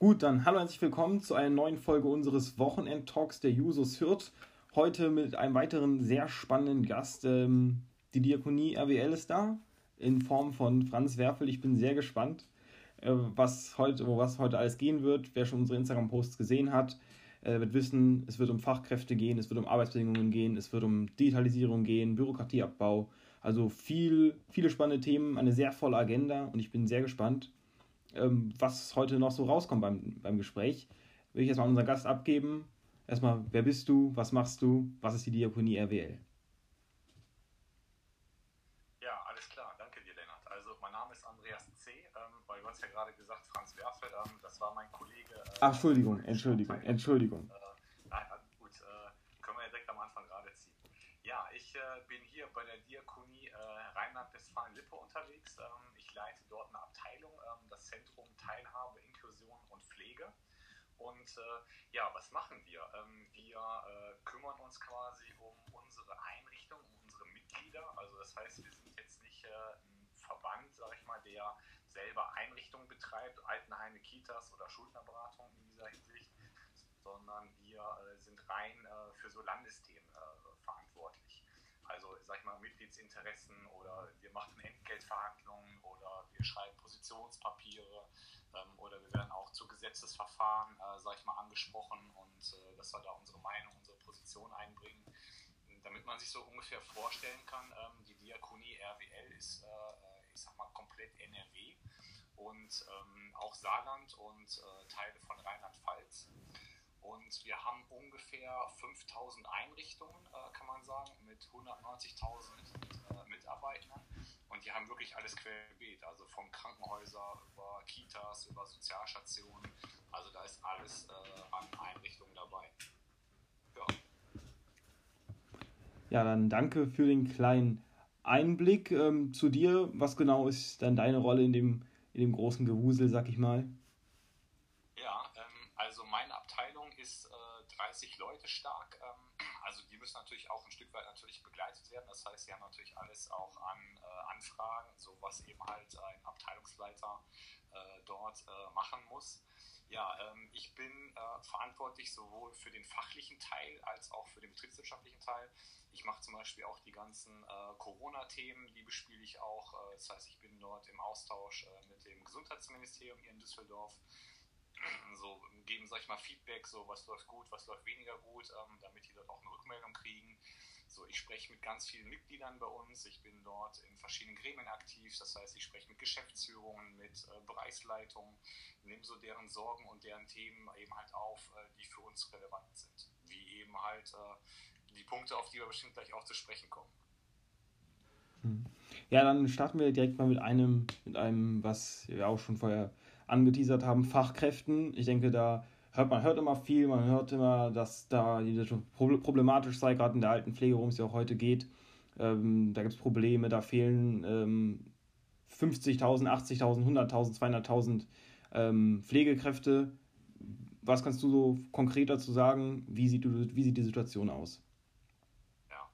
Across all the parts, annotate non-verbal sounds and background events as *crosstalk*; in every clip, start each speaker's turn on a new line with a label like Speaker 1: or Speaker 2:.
Speaker 1: Gut, dann hallo und herzlich willkommen zu einer neuen Folge unseres Wochenend-Talks der Jusos Hürth. Heute mit einem weiteren sehr spannenden Gast. Ähm, die Diakonie RWL ist da in Form von Franz Werfel. Ich bin sehr gespannt, äh, was heute, was heute alles gehen wird. Wer schon unsere Instagram-Posts gesehen hat, äh, wird wissen, es wird um Fachkräfte gehen, es wird um Arbeitsbedingungen gehen, es wird um Digitalisierung gehen, Bürokratieabbau. Also viel, viele spannende Themen, eine sehr volle Agenda und ich bin sehr gespannt, ähm, was heute noch so rauskommt beim, beim Gespräch. Will ich erstmal unseren Gast abgeben. Erstmal, wer bist du, was machst du, was ist die Diakonie RWL?
Speaker 2: Ja, alles klar, danke dir, Lennart. Also, mein Name ist Andreas C., ähm, weil du hast ja gerade gesagt, Franz Werfel, ähm, das war mein Kollege. Äh,
Speaker 1: Ach, Entschuldigung, Entschuldigung, Entschuldigung.
Speaker 2: Äh, nein, gut, äh, können wir ja direkt am Anfang gerade ziehen. Ja, ich äh, bin hier bei der Diakonie Rheinland-Westfalen-Lippe unterwegs. Ähm, ich leite dort eine Abteilung, ähm, das Zentrum Teilhabe, Inklusion und Pflege. Und äh, ja, was machen wir? Ähm, wir äh, kümmern uns quasi um unsere Einrichtung, um unsere Mitglieder. Also das heißt, wir sind jetzt nicht äh, ein Verband, sage ich mal, der selber Einrichtungen betreibt, Altenheime, Kitas oder Schuldnerberatung in dieser Hinsicht, sondern wir sind rein für so Landesthemen verantwortlich. Also, sag ich mal, Mitgliedsinteressen oder wir machen Entgeltverhandlungen oder wir schreiben Positionspapiere ähm, oder wir werden auch zu Gesetzesverfahren, äh, sag ich mal, angesprochen und äh, dass wir da unsere Meinung, unsere Position einbringen. Damit man sich so ungefähr vorstellen kann, ähm, die Diakonie RWL ist, äh, äh, ich sag mal, komplett NRW und ähm, auch Saarland und äh, Teile von Rheinland-Pfalz. Und wir haben ungefähr 5000 Einrichtungen, äh, kann man sagen, mit 190.000 äh, Mitarbeitern. Und die haben wirklich alles querbeet, also von Krankenhäuser über Kitas, über Sozialstationen. Also da ist alles äh, an Einrichtungen dabei. Ja.
Speaker 1: Ja, dann danke für den kleinen Einblick ähm, zu dir. Was genau ist dann deine Rolle in dem, in dem großen Gewusel, sag ich mal?
Speaker 2: Ja, ähm, also meine Abteilung ist äh, 30 Leute stark. Also die müssen natürlich auch ein Stück weit natürlich begleitet werden. Das heißt, sie haben natürlich alles auch an äh, Anfragen, so was eben halt ein Abteilungsleiter äh, dort äh, machen muss. Ja, ähm, ich bin äh, verantwortlich sowohl für den fachlichen Teil als auch für den betriebswirtschaftlichen Teil. Ich mache zum Beispiel auch die ganzen äh, Corona-Themen, die bespiele ich auch. Äh, das heißt, ich bin dort im Austausch mit dem Gesundheitsministerium hier in Düsseldorf. So geben, sag ich mal, Feedback, so was läuft gut, was läuft weniger gut, ähm, damit die dort auch eine Rückmeldung kriegen. So, ich spreche mit ganz vielen Mitgliedern bei uns. Ich bin dort in verschiedenen Gremien aktiv. Das heißt, ich spreche mit Geschäftsführungen, mit äh, Bereichsleitungen, nehme so deren Sorgen und deren Themen eben halt auf, äh, die für uns relevant sind. Wie eben halt äh, die Punkte, auf die wir bestimmt gleich auch zu sprechen kommen.
Speaker 1: Hm. Ja, dann starten wir direkt mal mit einem, mit einem, was wir auch schon vorher angeteasert haben, Fachkräften. Ich denke, da hört man hört immer viel, man hört immer, dass da problematisch sei, gerade in der alten Pflege, worum es ja auch heute geht. Ähm, da gibt es Probleme, da fehlen ähm, 50.000, 80.000, 100.000, 200.000 ähm, Pflegekräfte. Was kannst du so konkret dazu sagen? Wie sieht, wie sieht die Situation aus?
Speaker 2: Ja,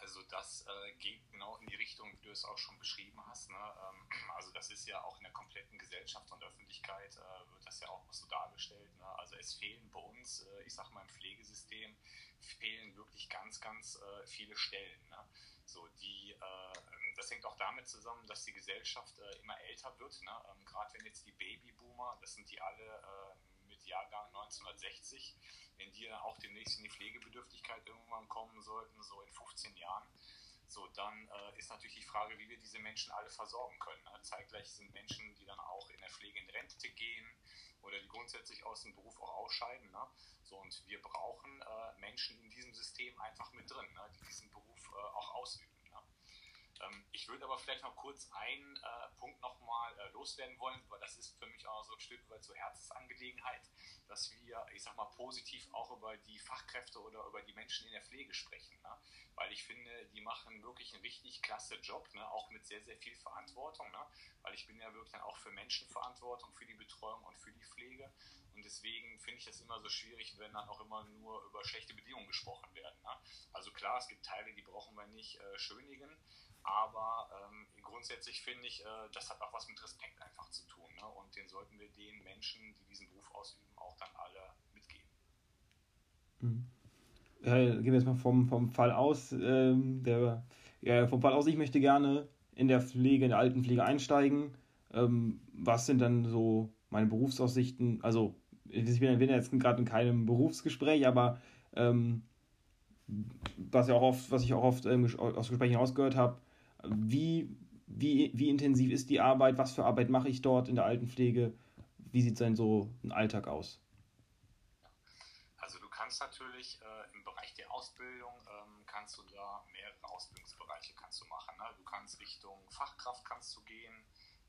Speaker 2: also das äh, geht genau in die Richtung, wie du es auch schon beschrieben hast. Ne? Ähm, also das ist ja auch in der kompletten Gesellschaft und Öffentlichkeit äh, wird das ja auch so dargestellt. Ne? Also es fehlen bei uns, äh, ich sag mal im Pflegesystem, fehlen wirklich ganz, ganz äh, viele Stellen. Ne? So die, äh, das hängt auch damit zusammen, dass die Gesellschaft äh, immer älter wird. Ne? Ähm, Gerade wenn jetzt die Babyboomer, das sind die alle äh, mit Jahrgang 1960, wenn die auch demnächst in die Pflegebedürftigkeit irgendwann kommen sollten, so in 15 Jahren, so, dann äh, ist natürlich die Frage, wie wir diese Menschen alle versorgen können. Ne? Zeitgleich sind Menschen, die dann auch in der Pflege in Rente gehen oder die grundsätzlich aus dem Beruf auch ausscheiden. Ne? So, und wir brauchen äh, Menschen in diesem System einfach mit drin, ne? die diesen Beruf äh, auch ausüben. Ähm, ich würde aber vielleicht noch kurz einen äh, Punkt nochmal äh, loswerden wollen, weil das ist für mich auch so ein Stück weit so Herzensangelegenheit, dass wir, ich sag mal, positiv auch über die Fachkräfte oder über die Menschen in der Pflege sprechen. Ne? Weil ich finde, die machen wirklich einen richtig klasse Job, ne? auch mit sehr, sehr viel Verantwortung. Ne? Weil ich bin ja wirklich dann auch für Menschenverantwortung, für die Betreuung und für die Pflege. Und deswegen finde ich das immer so schwierig, wenn dann auch immer nur über schlechte Bedingungen gesprochen werden. Ne? Also klar, es gibt Teile, die brauchen wir nicht äh, schönigen. Aber ähm, grundsätzlich finde ich, äh, das hat auch was mit Respekt einfach zu tun. Ne? Und den sollten wir den Menschen, die diesen Beruf ausüben, auch dann alle mitgehen.
Speaker 1: Mhm. Ja, gehen wir jetzt mal vom, vom Fall aus. Ähm, der, ja, vom Fall aus, ich möchte gerne in der Pflege, in der Altenpflege einsteigen. Ähm, was sind dann so meine Berufsaussichten? Also, ich bin, bin jetzt gerade in keinem Berufsgespräch, aber ähm, was, ja auch oft, was ich auch oft ähm, aus Gesprächen rausgehört habe, wie, wie, wie intensiv ist die Arbeit, was für Arbeit mache ich dort in der Altenpflege, wie sieht sein so ein Alltag aus?
Speaker 2: Also du kannst natürlich äh, im Bereich der Ausbildung, ähm, kannst du da mehrere Ausbildungsbereiche kannst du machen. Ne? Du kannst Richtung Fachkraft kannst du gehen,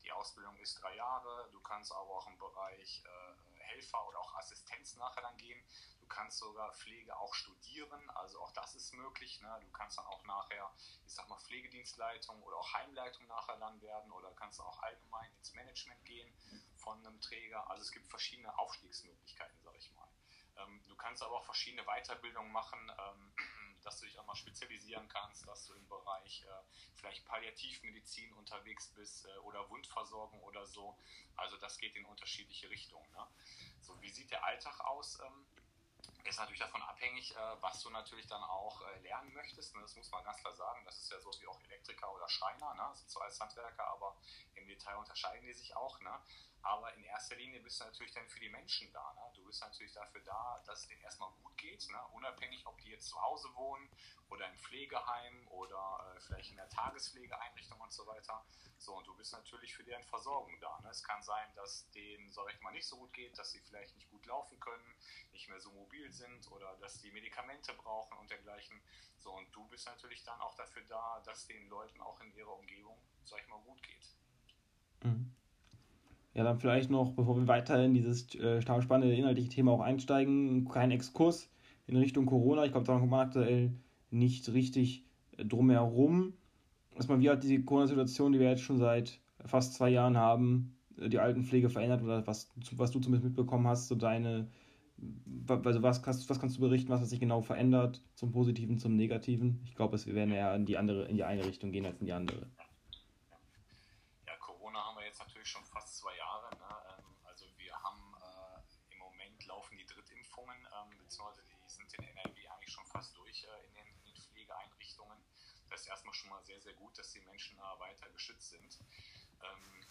Speaker 2: die Ausbildung ist drei Jahre, du kannst aber auch im Bereich äh, Helfer oder auch Assistenz nachher dann gehen kannst sogar Pflege auch studieren, also auch das ist möglich. Ne? Du kannst dann auch nachher, ich sag mal, Pflegedienstleitung oder auch Heimleitung nachher dann werden oder kannst auch allgemein ins Management gehen von einem Träger. Also es gibt verschiedene Aufstiegsmöglichkeiten, sag ich mal. Ähm, du kannst aber auch verschiedene Weiterbildungen machen, ähm, *clears throat* dass du dich auch mal spezialisieren kannst, dass du im Bereich äh, vielleicht Palliativmedizin unterwegs bist äh, oder Wundversorgung oder so. Also das geht in unterschiedliche Richtungen. Ne? So, wie sieht der Alltag aus? Ähm, ist natürlich davon abhängig, äh, was du natürlich dann auch äh, lernen möchtest. Ne? Das muss man ganz klar sagen. Das ist ja so wie auch Elektriker oder Schreiner. Ne? Das sind zwar als Handwerker, aber im Detail unterscheiden die sich auch. Ne? Aber in erster Linie bist du natürlich dann für die Menschen da. Ne? Du bist natürlich dafür da, dass es denen erstmal gut geht, ne? unabhängig, ob die jetzt zu Hause wohnen oder im Pflegeheim oder äh, vielleicht in der Tagespflegeeinrichtung und so weiter. So, und du bist natürlich für deren Versorgung da. Ne? Es kann sein, dass denen, sag ich mal, nicht so gut geht, dass sie vielleicht nicht gut laufen können, nicht mehr so mobil sind oder dass die Medikamente brauchen und dergleichen. So, und du bist natürlich dann auch dafür da, dass den Leuten auch in ihrer Umgebung, sag ich mal, gut geht.
Speaker 1: Mhm. Ja, dann vielleicht noch, bevor wir weiter in dieses äh, spannende inhaltliche Thema auch einsteigen, kein Exkurs in Richtung Corona. Ich glaube, da kommt man aktuell nicht richtig äh, drumherum. Erstmal, wie hat die Corona-Situation, die wir jetzt schon seit fast zwei Jahren haben, äh, die Altenpflege verändert oder was, was du zumindest mitbekommen hast, so deine, also was, was kannst du berichten, was hat sich genau verändert, zum Positiven, zum Negativen? Ich glaube, wir werden eher in die andere, in die eine Richtung gehen als in die andere.
Speaker 2: Erstmal schon mal sehr, sehr gut, dass die Menschen da weiter geschützt sind. Ähm,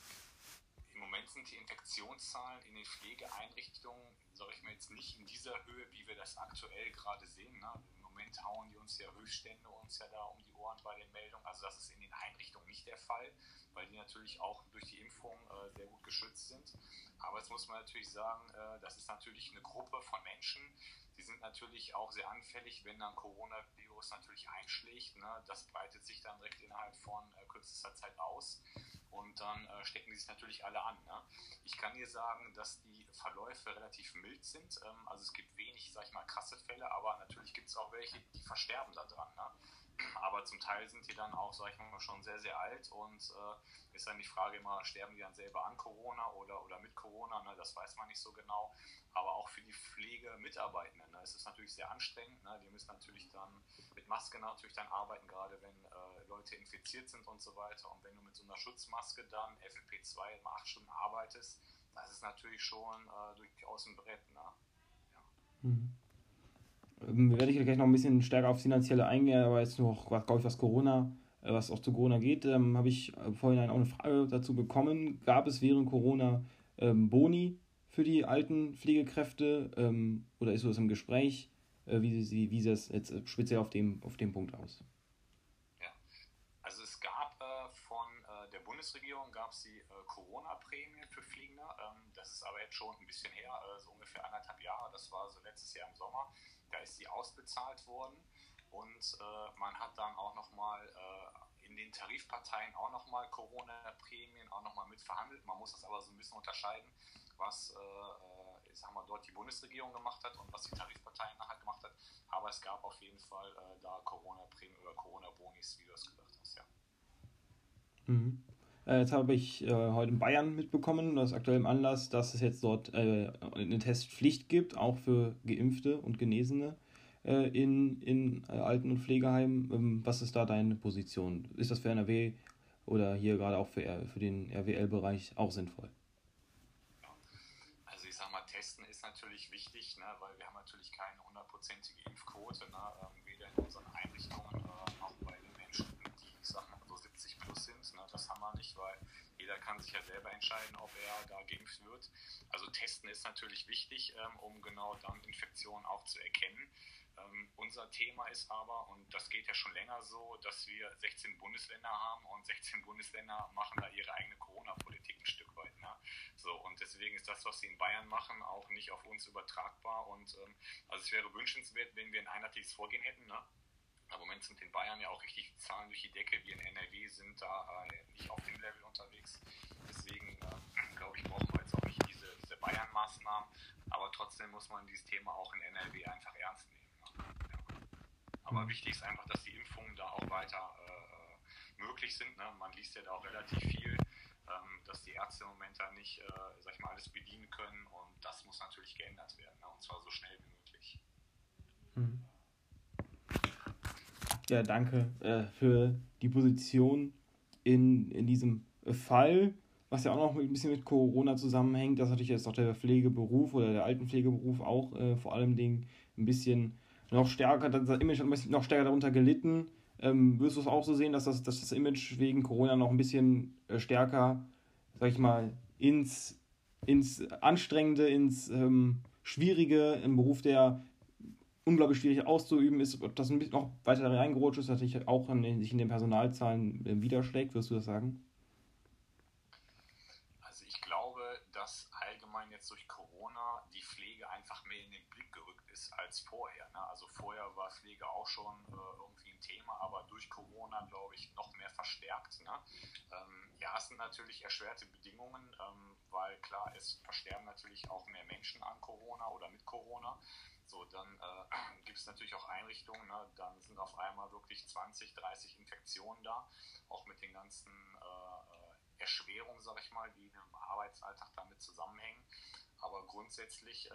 Speaker 2: Im Moment sind die Infektionszahlen in den Pflegeeinrichtungen, sage ich mal jetzt nicht in dieser Höhe, wie wir das aktuell gerade sehen. Ne? Im Moment hauen die uns ja Höchststände uns ja da um die Ohren bei den Meldungen. Also das ist in den Einrichtungen nicht der Fall, weil die natürlich auch durch die Impfung äh, sehr gut geschützt sind. Aber jetzt muss man natürlich sagen, äh, das ist natürlich eine Gruppe von Menschen, die sind natürlich auch sehr anfällig, wenn dann Coronavirus natürlich einschlägt. Ne? Das breitet sich dann direkt innerhalb von äh, kürzester Zeit aus und dann äh, stecken die sich natürlich alle an. Ne? Ich kann dir sagen, dass die Verläufe relativ mild sind. Ähm, also es gibt wenig, sag ich mal, krasse Fälle, aber natürlich gibt es auch welche, die versterben da dran. Ne? Aber zum Teil sind die dann auch, sag ich mal, schon sehr, sehr alt und äh, ist dann die Frage immer, sterben die dann selber an Corona oder, oder mit Corona? Ne? Das weiß man nicht so genau. Aber auch für die Pflegemitarbeitenden ne? ist es natürlich sehr anstrengend. Ne? Die müssen natürlich dann mit Maske natürlich dann arbeiten, gerade wenn äh, Leute infiziert sind und so weiter. Und wenn du mit so einer Schutzmaske dann FFP2 immer acht Stunden arbeitest, das ist natürlich schon äh, durchaus ein Brett. Ne? Ja.
Speaker 1: Mhm. Ähm, werde ich gleich noch ein bisschen stärker auf finanzielle eingehen, aber jetzt noch, glaube ich, was Corona, äh, was auch zu Corona geht, ähm, habe ich äh, vorhin auch eine Frage dazu bekommen. Gab es während Corona ähm, Boni für die alten Pflegekräfte ähm, oder ist so das im Gespräch? Äh, wie, sie, wie sieht das jetzt speziell auf dem, auf dem Punkt aus?
Speaker 2: Ja, also es gab äh, von äh, der Bundesregierung gab es die äh, Corona-Prämie für Fliegende. Ähm, das ist aber jetzt schon ein bisschen her, so ungefähr anderthalb Jahre. Das war so letztes Jahr im Sommer da ist sie ausbezahlt worden und äh, man hat dann auch nochmal äh, in den Tarifparteien auch nochmal Corona-Prämien auch nochmal mitverhandelt. Man muss das aber so ein bisschen unterscheiden, was äh, ich sag mal, dort die Bundesregierung gemacht hat und was die Tarifparteien nachher gemacht hat. Aber es gab auf jeden Fall äh, da Corona-Prämien oder Corona-Bonis, wie du es gesagt hast, ja.
Speaker 1: Mhm. Äh, jetzt habe ich äh, heute in Bayern mitbekommen, aus aktuellem Anlass, dass es jetzt dort äh, eine Testpflicht gibt, auch für Geimpfte und Genesene äh, in, in äh, Alten- und Pflegeheimen. Ähm, was ist da deine Position? Ist das für NRW oder hier gerade auch für, für den RWL-Bereich auch sinnvoll?
Speaker 2: sag mal, testen ist natürlich wichtig, ne, weil wir haben natürlich keine hundertprozentige Impfquote, ne, ähm, weder in unseren Einrichtungen äh, noch bei den Menschen, die, ich sag mal, so 70 plus haben wir nicht, weil jeder kann sich ja selber entscheiden, ob er da geimpft wird. Also testen ist natürlich wichtig, ähm, um genau dann Infektionen auch zu erkennen. Ähm, unser Thema ist aber, und das geht ja schon länger so, dass wir 16 Bundesländer haben und 16 Bundesländer machen da ihre eigene Corona-Politik ein Stück weit. Ne? So, und deswegen ist das, was sie in Bayern machen, auch nicht auf uns übertragbar. Und ähm, also es wäre wünschenswert, wenn wir ein einheitliches Vorgehen hätten. Ne? Im Moment sind in Bayern ja auch richtig Zahlen durch die Decke. Wir in NRW sind da äh, nicht auf dem Level unterwegs. Deswegen äh, *clears throat* glaube ich, brauchen wir jetzt auch nicht diese, diese Bayern-Maßnahmen. Aber trotzdem muss man dieses Thema auch in NRW einfach ernst nehmen. Aber wichtig ist einfach, dass die Impfungen da auch weiter äh, möglich sind. Ne? Man liest ja da auch relativ viel, ähm, dass die Ärzte im Moment da nicht, äh, sag ich mal, alles bedienen können und das muss natürlich geändert werden. Ne? Und zwar so schnell wie möglich.
Speaker 1: Mhm. Ja, danke äh, für die Position in, in diesem Fall, was ja auch noch ein bisschen mit Corona zusammenhängt, dass natürlich jetzt auch der Pflegeberuf oder der Altenpflegeberuf auch äh, vor allem ein bisschen noch stärker, das Image hat noch stärker darunter gelitten. Ähm, wirst du es auch so sehen, dass das, dass das Image wegen Corona noch ein bisschen äh, stärker, sag ich mal, ins, ins Anstrengende, ins ähm, Schwierige, im Beruf, der unglaublich schwierig auszuüben ist, ob das ein bisschen noch weiter reingerutscht ist, dass sich auch in, sich in den Personalzahlen äh, widerschlägt, wirst du das sagen?
Speaker 2: Also ich glaube, dass allgemein jetzt durch Corona die Pflege einfach mehr in den Blick gerückt ist als vorher. Ne? Also vorher war Pflege auch schon äh, irgendwie ein Thema, aber durch Corona, glaube ich, noch mehr verstärkt. Ne? Ähm, ja, es sind natürlich erschwerte Bedingungen, ähm, weil klar, es versterben natürlich auch mehr Menschen an Corona oder mit Corona. So, dann äh, *clears throat* gibt es natürlich auch Einrichtungen, ne? dann sind auf einmal wirklich 20, 30 Infektionen da, auch mit den ganzen äh, Erschwerungen, sag ich mal, die im Arbeitsalltag damit zusammenhängen. Aber grundsätzlich äh,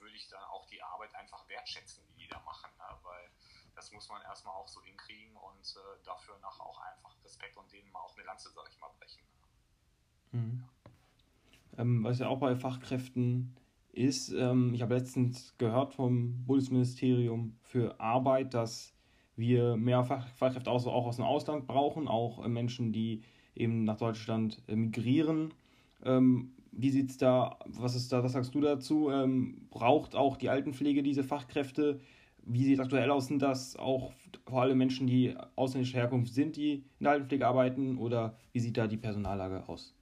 Speaker 2: würde ich dann auch die Arbeit einfach wertschätzen, die die da machen, ne? weil das muss man erstmal auch so hinkriegen und äh, dafür nach auch einfach Respekt und denen mal auch eine Lanze, sag ich mal, brechen.
Speaker 1: Mhm. Ja. Ähm, was ja auch bei Fachkräften ist, ähm, ich habe letztens gehört vom Bundesministerium für Arbeit, dass wir mehr Fach Fachkräfte auch, auch aus dem Ausland brauchen, auch äh, Menschen, die eben nach Deutschland äh, migrieren. Ähm, wie sieht's da, was ist da, was sagst du dazu? Ähm, braucht auch die Altenpflege diese Fachkräfte? Wie sieht es aktuell aus? Sind das auch vor allem Menschen, die ausländischer Herkunft sind, die in der Altenpflege arbeiten? Oder wie sieht da die Personallage aus?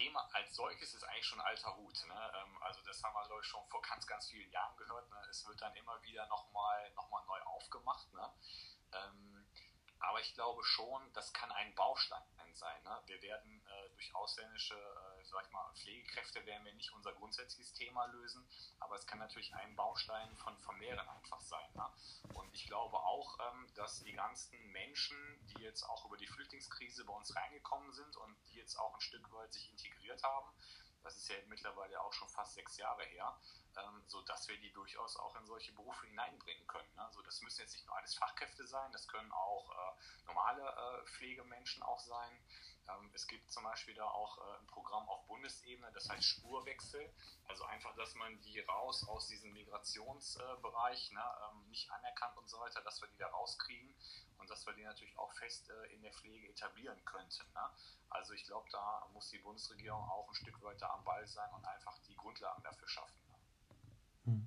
Speaker 2: Thema als solches ist eigentlich schon alter Hut. Ne? Ähm, also das haben wir, glaube ich, schon vor ganz, ganz vielen Jahren gehört. Ne? Es wird dann immer wieder nochmal noch mal neu aufgemacht. Ne? Ähm, aber ich glaube schon, das kann ein Baustein sein. Ne? Wir werden äh, durch ausländische äh, sag ich mal, Pflegekräfte werden wir nicht unser grundsätzliches Thema lösen, aber es kann natürlich ein Baustein von, von mehreren einfach sein. Ne? Und ich glaube auch, ähm, dass die ganzen Menschen, die jetzt auch über die Flüchtlingskrise bei uns reingekommen sind und die jetzt auch ein Stück weit sich integriert haben, das ist ja mittlerweile auch schon fast sechs Jahre her, ähm, so dass wir die durchaus auch in solche Berufe hineinbringen können. Ne? Also das müssen jetzt nicht nur alles Fachkräfte sein, das können auch äh, normale äh, Pflegemenschen auch sein. Ähm, es gibt zum Beispiel da auch äh, ein Programm auf Bundesebene, das heißt Spurwechsel. Also einfach, dass man die raus aus diesem Migrationsbereich, ne, ähm, nicht anerkannt und so weiter, dass wir die da rauskriegen und dass wir die natürlich auch fest äh, in der Pflege etablieren könnten. Ne? Also ich glaube, da muss die Bundesregierung auch ein Stück weiter am Ball sein und einfach die Grundlagen dafür schaffen.
Speaker 1: Hm.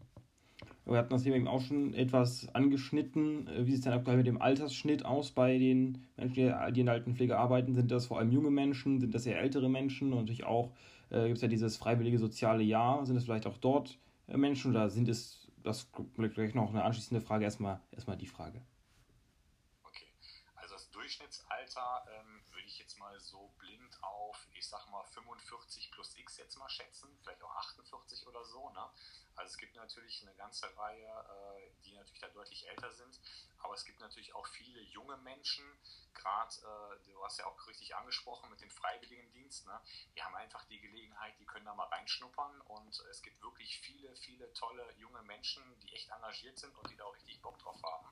Speaker 1: Wir hatten das Thema eben auch schon etwas angeschnitten. Äh, wie sieht es denn aktuell mit dem Altersschnitt aus bei den Menschen, die in der Altenpflege arbeiten? Sind das vor allem junge Menschen? Sind das eher ältere Menschen? Und natürlich auch äh, gibt es ja dieses freiwillige soziale Jahr. Sind es vielleicht auch dort äh, Menschen oder sind es, das vielleicht noch eine anschließende Frage, erstmal, erstmal die Frage.
Speaker 2: Okay, also das Durchschnittsalter ähm, würde ich jetzt mal so blind auf, ich sag mal 45 plus X jetzt mal schätzen, vielleicht auch 48 oder so, ne? Also es gibt natürlich eine ganze Reihe, äh, die natürlich da deutlich älter sind, aber es gibt natürlich auch viele junge Menschen, gerade, äh, du hast ja auch richtig angesprochen mit dem Freiwilligendienst, ne? die haben einfach die Gelegenheit, die können da mal reinschnuppern und es gibt wirklich viele, viele tolle junge Menschen, die echt engagiert sind und die da auch richtig Bock drauf haben.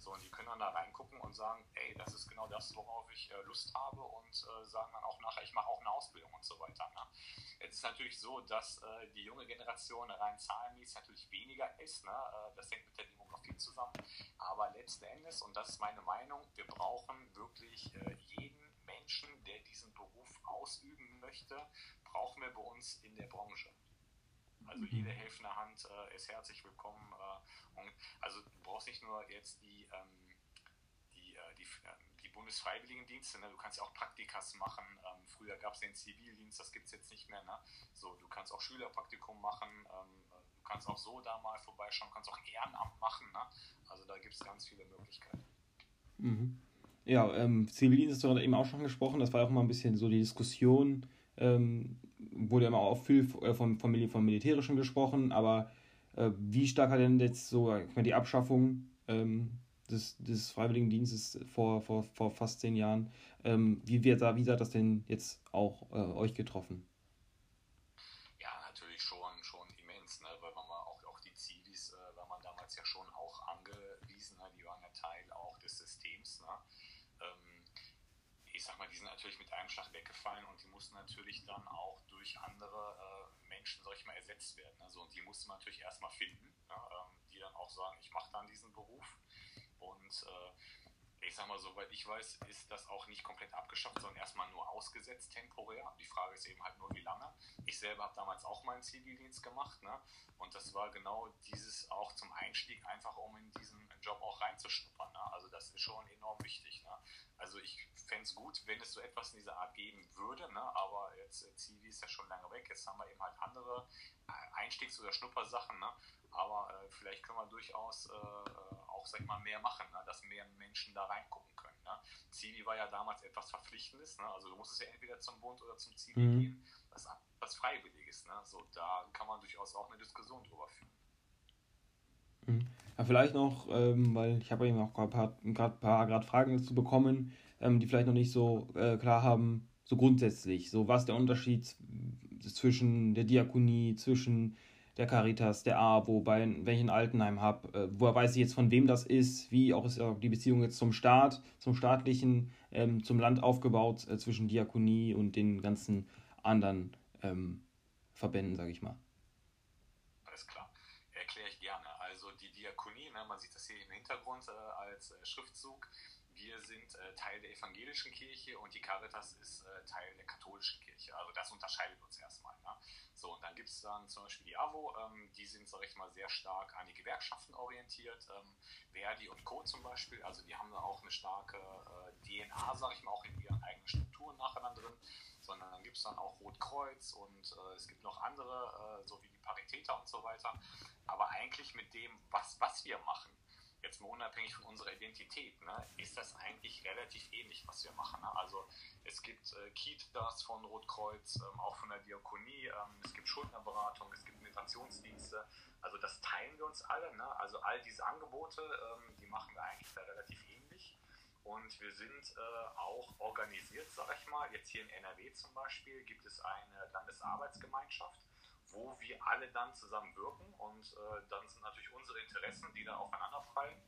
Speaker 2: So, und die können dann da reingucken und sagen, ey, das ist genau das, worauf ich äh, Lust habe und äh, sagen dann auch nachher, ich mache auch eine Ausbildung und so weiter. Ne? Jetzt ist natürlich so, dass äh, die junge Generation rein zahlenmäßig natürlich weniger ist. Ne? Äh, das hängt mit der Demografie zusammen. Aber letzten Endes, und das ist meine Meinung, wir brauchen wirklich äh, jeden Menschen, der diesen Beruf ausüben möchte, brauchen wir bei uns in der Branche. Also jede helfende Hand äh, ist herzlich willkommen. Äh, und also du brauchst nicht nur jetzt die, ähm, die, äh, die, die Bundesfreiwilligendienste, ne? du kannst ja auch Praktikas machen. Ähm, früher gab es den Zivildienst, das gibt es jetzt nicht mehr. Ne? So, du kannst auch Schülerpraktikum machen, ähm, du kannst auch so da mal vorbeischauen, kannst auch Ehrenamt machen. Ne? Also da gibt es ganz viele Möglichkeiten.
Speaker 1: Mhm. Ja, ähm, Zivildienst hast du gerade eben auch schon gesprochen, das war auch mal ein bisschen so die Diskussion ähm, wurde immer auch viel äh, vom, vom, vom Militärischen gesprochen, aber äh, wie stark hat denn jetzt so ich meine, die Abschaffung ähm, des, des Freiwilligendienstes vor, vor, vor fast zehn Jahren, ähm, wie, da, wie hat das denn jetzt auch äh, euch getroffen?
Speaker 2: Ja, natürlich schon, schon immens, ne? weil man auch, auch die Zivis, äh, war man damals ja schon auch angewiesen, ne? die waren ja Teil auch des Systems. Ne? Ähm, ich sag mal, die sind natürlich mit einem Schlag weggefallen und die mussten natürlich dann auch durch andere äh, Menschen, sag ich mal, ersetzt werden. Also, und die musste man natürlich erstmal finden, ja, ähm, die dann auch sagen, ich mache dann diesen Beruf. Und äh, ich sag mal, soweit ich weiß, ist das auch nicht komplett abgeschafft, sondern erstmal nur ausgesetzt temporär. Die Frage ist eben halt nur, wie lange. Ich selber habe damals auch meinen Zivildienst gemacht. Ne? Und das war genau dieses auch zum Einstieg, einfach um in diesen Job auch reinzuschnuppern. Ne? Also das ist schon enorm wichtig. Ne? Also ich fände es gut, wenn es so etwas in dieser Art geben würde, ne? aber jetzt äh, Zivi ist ja schon lange weg, jetzt haben wir eben halt andere äh, Einstiegs- oder Schnuppersachen, ne? aber äh, vielleicht können wir durchaus äh, äh, auch, sag ich mal, mehr machen, ne? dass mehr Menschen da reingucken können. Ne? Zivi war ja damals etwas Verpflichtendes, ne? also du musstest ja entweder zum Bund oder zum Zivi mhm. gehen, das ist was Freiwilliges, ne? so, da kann man durchaus auch eine Diskussion drüber führen.
Speaker 1: Mhm. Ja, vielleicht noch, ähm, weil ich habe eben auch gerade ein paar, paar grad Fragen dazu bekommen, ähm, die vielleicht noch nicht so äh, klar haben, so grundsätzlich. So, was der Unterschied zwischen der Diakonie, zwischen der Caritas, der AWO, bei wenn ich ein Altenheim habe, äh, woher weiß ich jetzt, von wem das ist, wie auch ist die Beziehung jetzt zum Staat, zum staatlichen, ähm, zum Land aufgebaut, äh, zwischen Diakonie und den ganzen anderen ähm, Verbänden, sage ich mal.
Speaker 2: Hintergrund äh, als äh, Schriftzug. Wir sind äh, Teil der evangelischen Kirche und die Caritas ist äh, Teil der katholischen Kirche. Also das unterscheidet uns erstmal. Ne? So, und dann gibt es dann zum Beispiel die AWO, ähm, die sind, sag ich mal, sehr stark an die Gewerkschaften orientiert. Ähm, Verdi und Co. zum Beispiel, also die haben da auch eine starke äh, DNA, sag ich mal, auch in ihren eigenen Strukturen nachher dann drin. Sondern dann gibt es dann auch Rotkreuz und äh, es gibt noch andere, so wie die Paritäter und so weiter. Aber eigentlich mit dem, was, was wir machen, jetzt mal unabhängig von unserer Identität, ne, ist das eigentlich relativ ähnlich, was wir machen. Ne? Also es gibt äh, Kitas von Rotkreuz, ähm, auch von der Diakonie, ähm, es gibt Schuldnerberatung, es gibt Migrationsdienste. Also das teilen wir uns alle. Ne? Also all diese Angebote, ähm, die machen wir eigentlich da relativ ähnlich. Und wir sind äh, auch organisiert, sage ich mal. Jetzt hier in NRW zum Beispiel gibt es eine Landesarbeitsgemeinschaft wo wir alle dann zusammen wirken und äh, dann sind natürlich unsere Interessen, die da aufeinander prallen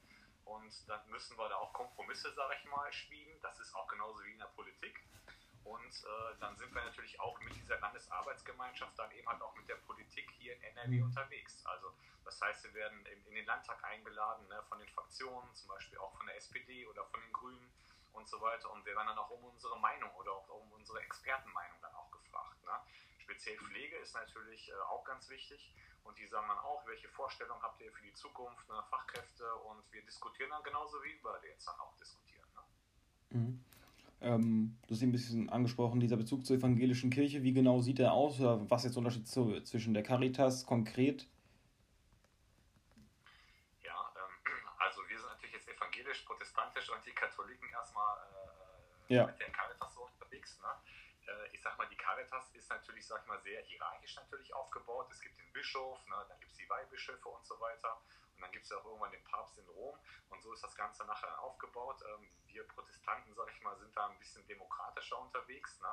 Speaker 2: und dann müssen wir da auch Kompromisse, sage ich mal, schmieden. Das ist auch genauso wie in der Politik. Und äh, dann sind wir natürlich auch mit dieser Landesarbeitsgemeinschaft dann eben halt auch mit der Politik hier in NRW mhm. unterwegs. Also das heißt, wir werden in, in den Landtag eingeladen ne, von den Fraktionen, zum Beispiel auch von der SPD oder von den Grünen und so weiter. Und wir werden dann auch um unsere Meinung oder auch um unsere Expertenmeinung dann auch gefragt. Ne? Speziell Pflege ist natürlich äh, auch ganz wichtig. Und die sagen dann auch, welche Vorstellungen habt ihr für die Zukunft, ne, Fachkräfte. Und wir diskutieren dann genauso, wie wir jetzt dann auch diskutieren. Ne?
Speaker 1: Mhm. Ähm, du hast ein bisschen angesprochen, dieser Bezug zur evangelischen Kirche. Wie genau sieht der aus? Oder was ist jetzt der Unterschied zu, zwischen der Caritas konkret?
Speaker 2: Ja, ähm, *clears throat* also wir sind natürlich jetzt evangelisch, protestantisch und die Katholiken erstmal äh, ja. mit der Caritas so unterwegs. Ne? Äh, ich sag mal, die Caritas ist natürlich, sag mal, sehr hierarchisch natürlich aufgebaut. Es gibt den Bischof, ne, dann gibt es die Weihbischöfe und so weiter. Und dann gibt es auch irgendwann den Papst in Rom. Und so ist das Ganze nachher aufgebaut. Ähm, wir Protestanten, sag ich mal, sind da ein bisschen demokratischer unterwegs. Ne?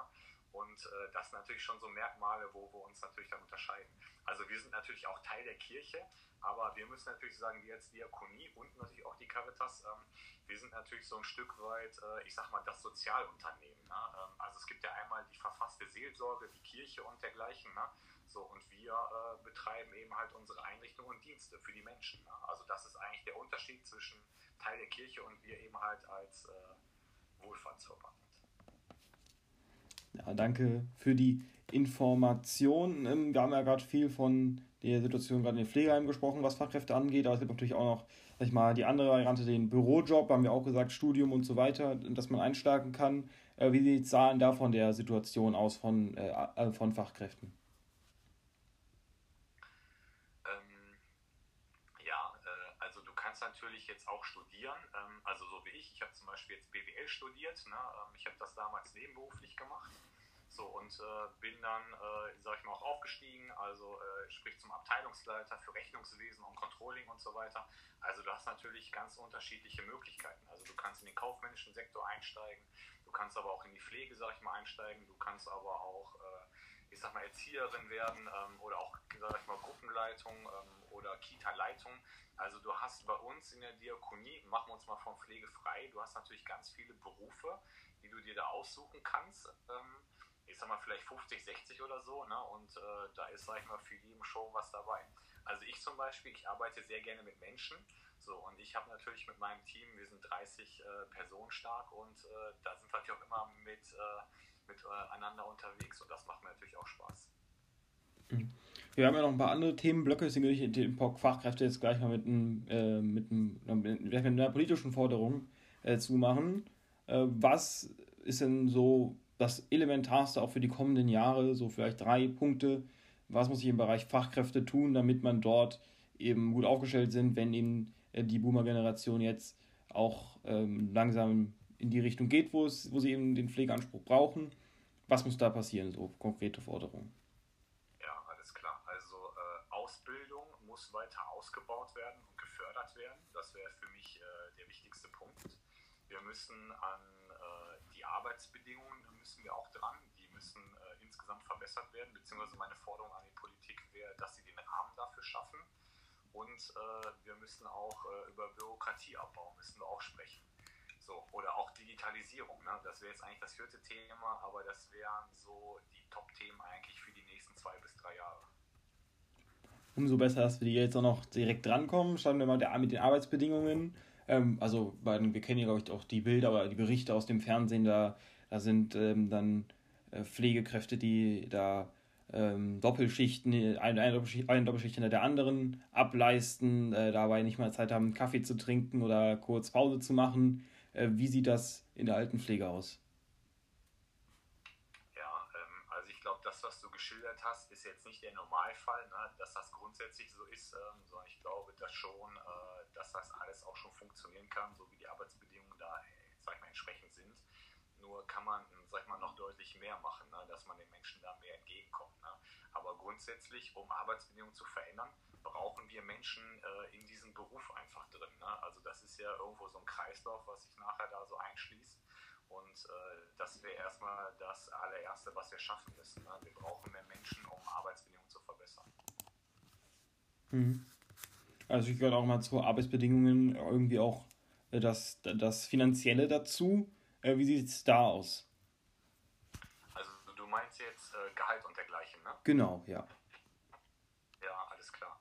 Speaker 2: Und äh, das sind natürlich schon so Merkmale, wo wir uns natürlich dann unterscheiden. Also wir sind natürlich auch Teil der Kirche, aber wir müssen natürlich sagen, wir als Diakonie und natürlich auch die Caritas, ähm, wir sind natürlich so ein Stück weit, äh, ich sag mal, das Sozialunternehmen. Ne? Ähm, also es gibt ja einmal die verfasste Seelsorge, die Kirche und dergleichen. Ne? So, und wir äh, betreiben eben halt unsere Einrichtungen und Dienste für die Menschen. Ne? Also das ist eigentlich der Unterschied zwischen Teil der Kirche und wir eben halt als äh, Wohlfahrtsverband.
Speaker 1: Ja, danke für die Information. Ähm, wir haben ja gerade viel von der Situation gerade in den Pflegeheimen gesprochen, was Fachkräfte angeht, aber es gibt natürlich auch noch, sag ich mal, die andere Variante, den Bürojob, haben wir auch gesagt, Studium und so weiter, dass man einsteigen kann. Äh, wie sieht es da von der Situation aus von, äh, von Fachkräften?
Speaker 2: Natürlich jetzt auch studieren. Ähm, also so wie ich. Ich habe zum Beispiel jetzt BWL studiert. Ne? Ähm, ich habe das damals nebenberuflich gemacht. So, und äh, bin dann, äh, sag ich mal, auch aufgestiegen, also äh, sprich zum Abteilungsleiter für Rechnungswesen und Controlling und so weiter. Also du hast natürlich ganz unterschiedliche Möglichkeiten. Also du kannst in den kaufmännischen Sektor einsteigen, du kannst aber auch in die Pflege, sag ich mal, einsteigen, du kannst aber auch, äh, ich sag mal, Erzieherin werden ähm, oder auch, sag ich mal, Gruppenleitung ähm, oder Kita-Leitung. Also du hast bei uns in der Diakonie, machen wir uns mal von Pflege frei, du hast natürlich ganz viele Berufe, die du dir da aussuchen kannst. Ähm, ich sag mal vielleicht 50, 60 oder so, ne? Und äh, da ist, sag ich mal, für jeden schon was dabei. Also ich zum Beispiel, ich arbeite sehr gerne mit Menschen. So, und ich habe natürlich mit meinem Team, wir sind 30 äh, Personen stark und äh, da sind wir natürlich auch immer mit, äh, miteinander äh, unterwegs und das macht mir natürlich auch Spaß.
Speaker 1: Mhm. Wir haben ja noch ein paar andere Themenblöcke, deswegen würde ich den POC Fachkräfte jetzt gleich mal mit, einem, äh, mit, einem, mit einer politischen Forderung äh, zumachen. Äh, was ist denn so das Elementarste auch für die kommenden Jahre, so vielleicht drei Punkte, was muss ich im Bereich Fachkräfte tun, damit man dort eben gut aufgestellt sind, wenn eben äh, die Boomer-Generation jetzt auch ähm, langsam in die Richtung geht, wo, es, wo sie eben den Pflegeanspruch brauchen. Was muss da passieren, so konkrete Forderungen?
Speaker 2: Muss weiter ausgebaut werden und gefördert werden. Das wäre für mich äh, der wichtigste Punkt. Wir müssen an äh, die Arbeitsbedingungen, da müssen wir auch dran, die müssen äh, insgesamt verbessert werden, beziehungsweise meine Forderung an die Politik wäre, dass sie den Rahmen dafür schaffen. Und äh, wir müssen auch äh, über Bürokratieabbau müssen wir auch sprechen. So, oder auch Digitalisierung. Ne? Das wäre jetzt eigentlich das vierte Thema, aber das wären so die Top-Themen eigentlich für die nächsten zwei bis drei Jahre
Speaker 1: umso besser, dass wir die jetzt auch noch direkt drankommen. Schauen wir mal mit den Arbeitsbedingungen. Ähm, also, wir kennen ja, glaube ich, auch die Bilder oder die Berichte aus dem Fernsehen. Da, da sind ähm, dann äh, Pflegekräfte, die da ähm, Doppelschichten, eine, eine, Doppelschicht, eine Doppelschicht hinter der anderen ableisten, äh, dabei nicht mal Zeit haben, Kaffee zu trinken oder kurz Pause zu machen. Äh, wie sieht das in der Altenpflege aus?
Speaker 2: das, was du geschildert hast, ist jetzt nicht der Normalfall, ne, dass das grundsätzlich so ist, ähm, sondern ich glaube, dass schon, äh, dass das alles auch schon funktionieren kann, so wie die Arbeitsbedingungen da, sag ich mal, entsprechend sind. Nur kann man, sag ich mal, noch deutlich mehr machen, ne, dass man den Menschen da mehr entgegenkommt. Ne. Aber grundsätzlich, um Arbeitsbedingungen zu verändern, brauchen wir Menschen äh, in diesem Beruf einfach drin. Ne? Also das ist ja irgendwo so ein Kreislauf, was sich nachher da so einschließt. Und äh, das wäre erstmal das allererste, was wir schaffen müssen. Ne? Wir brauchen mehr Menschen, um Arbeitsbedingungen zu verbessern.
Speaker 1: Mhm. Also ich gehöre auch mal zu Arbeitsbedingungen irgendwie auch äh, das, das Finanzielle dazu. Äh, wie sieht es da aus?
Speaker 2: Also du meinst jetzt äh, Gehalt und dergleichen, ne?
Speaker 1: Genau, ja.
Speaker 2: Ja, alles klar.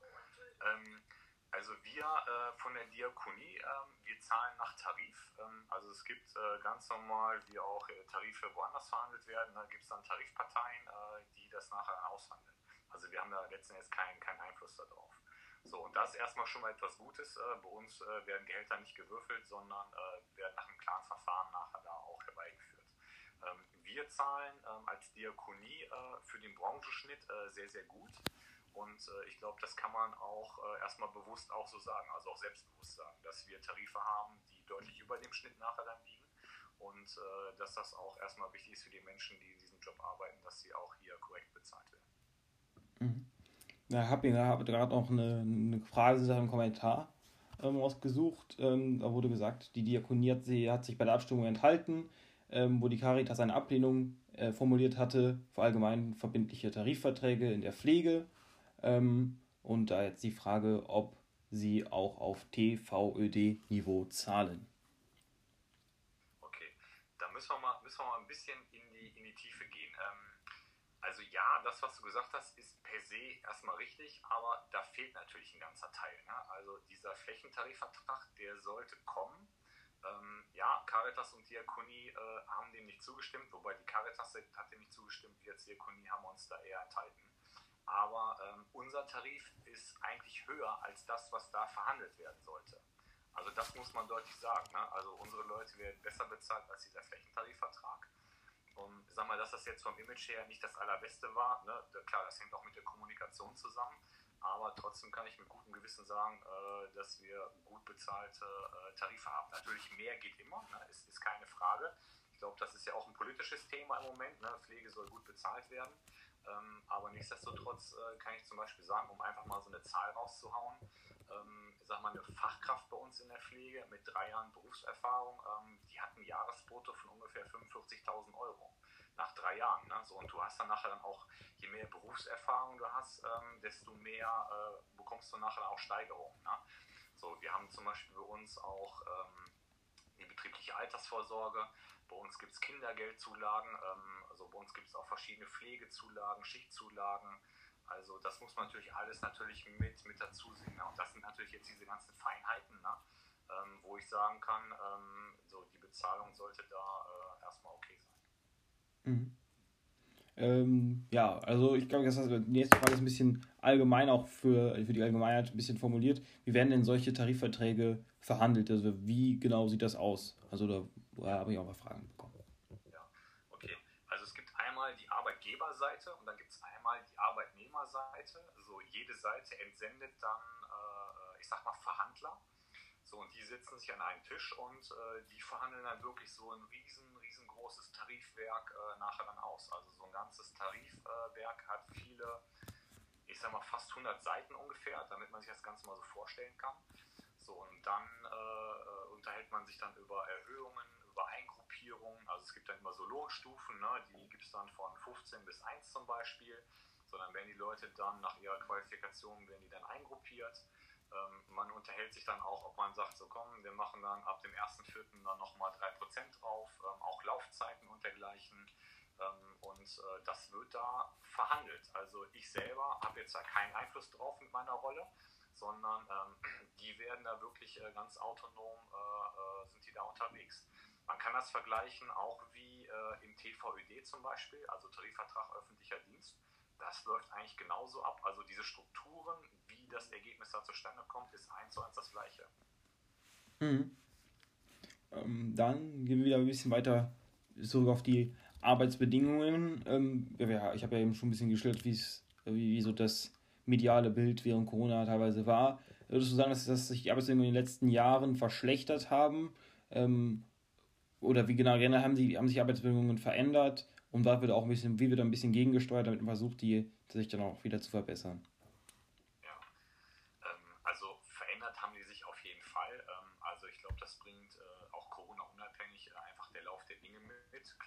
Speaker 2: Ähm, also wir äh, von der Diakonie, ähm, wir zahlen nach Tarif. Ähm, also es gibt äh, ganz normal, wie auch äh, Tarife woanders verhandelt werden, da gibt es dann Tarifparteien, äh, die das nachher aushandeln. Also wir haben da letzten Endes keinen kein Einfluss darauf. So, und das ist erstmal schon mal etwas Gutes. Bei uns werden Gehälter nicht gewürfelt, sondern werden nach einem klaren Verfahren nachher da auch herbeigeführt. Ähm, wir zahlen ähm, als Diakonie für den Branchenschnitt sehr, sehr gut. Und äh, ich glaube, das kann man auch äh, erstmal bewusst auch so sagen, also auch selbstbewusst sagen, dass wir Tarife haben, die deutlich über dem Schnitt nachher dann liegen. Und äh, dass das auch erstmal wichtig ist für die Menschen, die in diesem Job arbeiten, dass sie auch hier korrekt bezahlt werden.
Speaker 1: Mhm. Ja, ich habe hab gerade noch eine, eine Frage im Kommentar ähm, ausgesucht. Ähm, da wurde gesagt, die Diakonie hat, sie, hat sich bei der Abstimmung enthalten, ähm, wo die Caritas eine Ablehnung äh, formuliert hatte, für allgemein verbindliche Tarifverträge in der Pflege. Ähm, und da jetzt die Frage, ob sie auch auf TVÖD-Niveau zahlen.
Speaker 2: Okay, da müssen wir mal, müssen wir mal ein bisschen in die, in die Tiefe gehen. Ähm, also ja, das, was du gesagt hast, ist per se erstmal richtig, aber da fehlt natürlich ein ganzer Teil. Ne? Also dieser Flächentarifvertrag, der sollte kommen. Ähm, ja, Caritas und Diakonie äh, haben dem nicht zugestimmt, wobei die Caritas hat dem nicht zugestimmt, wir als Diakonie haben uns da eher enthalten. Aber ähm, unser Tarif ist eigentlich höher als das, was da verhandelt werden sollte. Also das muss man deutlich sagen. Ne? Also unsere Leute werden besser bezahlt als dieser Flächentarifvertrag. Und sag mal, dass das jetzt vom Image her nicht das allerbeste war, ne? klar, das hängt auch mit der Kommunikation zusammen. Aber trotzdem kann ich mit gutem Gewissen sagen, äh, dass wir gut bezahlte äh, Tarife haben. Natürlich mehr geht immer, ne? ist, ist keine Frage. Ich glaube, das ist ja auch ein politisches Thema im Moment. Ne? Pflege soll gut bezahlt werden. Ähm, aber nichtsdestotrotz äh, kann ich zum Beispiel sagen, um einfach mal so eine Zahl rauszuhauen, ähm, sag mal, eine Fachkraft bei uns in der Pflege mit drei Jahren Berufserfahrung, ähm, die hat ein Jahresbrutto von ungefähr 45.000 Euro nach drei Jahren. Ne? So, und du hast dann nachher dann auch, je mehr Berufserfahrung du hast, ähm, desto mehr äh, bekommst du nachher auch Steigerungen. Ne? So, wir haben zum Beispiel bei uns auch ähm, die betriebliche Altersvorsorge. Bei uns gibt es Kindergeldzulagen, ähm, also bei uns gibt es auch verschiedene Pflegezulagen, Schichtzulagen. Also das muss man natürlich alles natürlich mit, mit dazu sehen. Ne? Und das sind natürlich jetzt diese ganzen Feinheiten, ne? ähm, wo ich sagen kann, ähm, so die Bezahlung sollte da äh, erstmal okay sein.
Speaker 1: Mhm. Ähm, ja, also ich glaube, die nächste Frage ist ein bisschen allgemein auch für, für die Allgemeinheit ein bisschen formuliert. Wie werden denn solche Tarifverträge verhandelt? Also wie genau sieht das aus? Also da, da habe ich auch mal Fragen bekommen.
Speaker 2: Ja, okay. Also es gibt einmal die Arbeitgeberseite und dann gibt es einmal die Arbeitnehmerseite. Also jede Seite entsendet dann, äh, ich sag mal, Verhandler. So, und die sitzen sich an einen Tisch und äh, die verhandeln dann wirklich so ein riesen, riesengroßes Tarifwerk äh, nachher dann aus. Also so ein ganzes Tarifwerk hat viele, ich sag mal, fast 100 Seiten ungefähr, damit man sich das Ganze mal so vorstellen kann. So, und dann äh, unterhält man sich dann über Erhöhungen, über Eingruppierungen. Also es gibt dann immer so Lohnstufen, ne? die gibt es dann von 15 bis 1 zum Beispiel. Sondern werden die Leute dann nach ihrer Qualifikation, werden die dann eingruppiert. Ähm, man unterhält sich dann auch, ob man sagt, so komm, wir machen dann ab dem 1.4. dann nochmal 3% drauf, ähm, auch Laufzeiten und dergleichen. Ähm, und äh, das wird da verhandelt. Also ich selber habe jetzt da keinen Einfluss drauf mit meiner Rolle, sondern ähm, die werden da wirklich äh, ganz autonom, äh, äh sind die da unterwegs. Man kann das vergleichen auch wie äh, im TVÖD zum Beispiel, also Tarifvertrag öffentlicher Dienst. Das läuft eigentlich genauso ab. Also diese Strukturen, wie das Ergebnis da zustande kommt, ist eins zu eins das gleiche.
Speaker 1: Mhm. Ähm, dann gehen wir wieder ein bisschen weiter zurück auf die Arbeitsbedingungen. Ähm, ja, ich habe ja eben schon ein bisschen geschildert, wie, wie so das mediale Bild während Corona teilweise war. Würdest du sagen, dass, dass sich die Arbeitsbedingungen in den letzten Jahren verschlechtert haben? Ähm, oder wie genau haben, die, haben sich Arbeitsbedingungen verändert? Und da wird auch ein bisschen, wie wird ein bisschen gegengesteuert, damit man versucht, die sich dann auch wieder zu verbessern?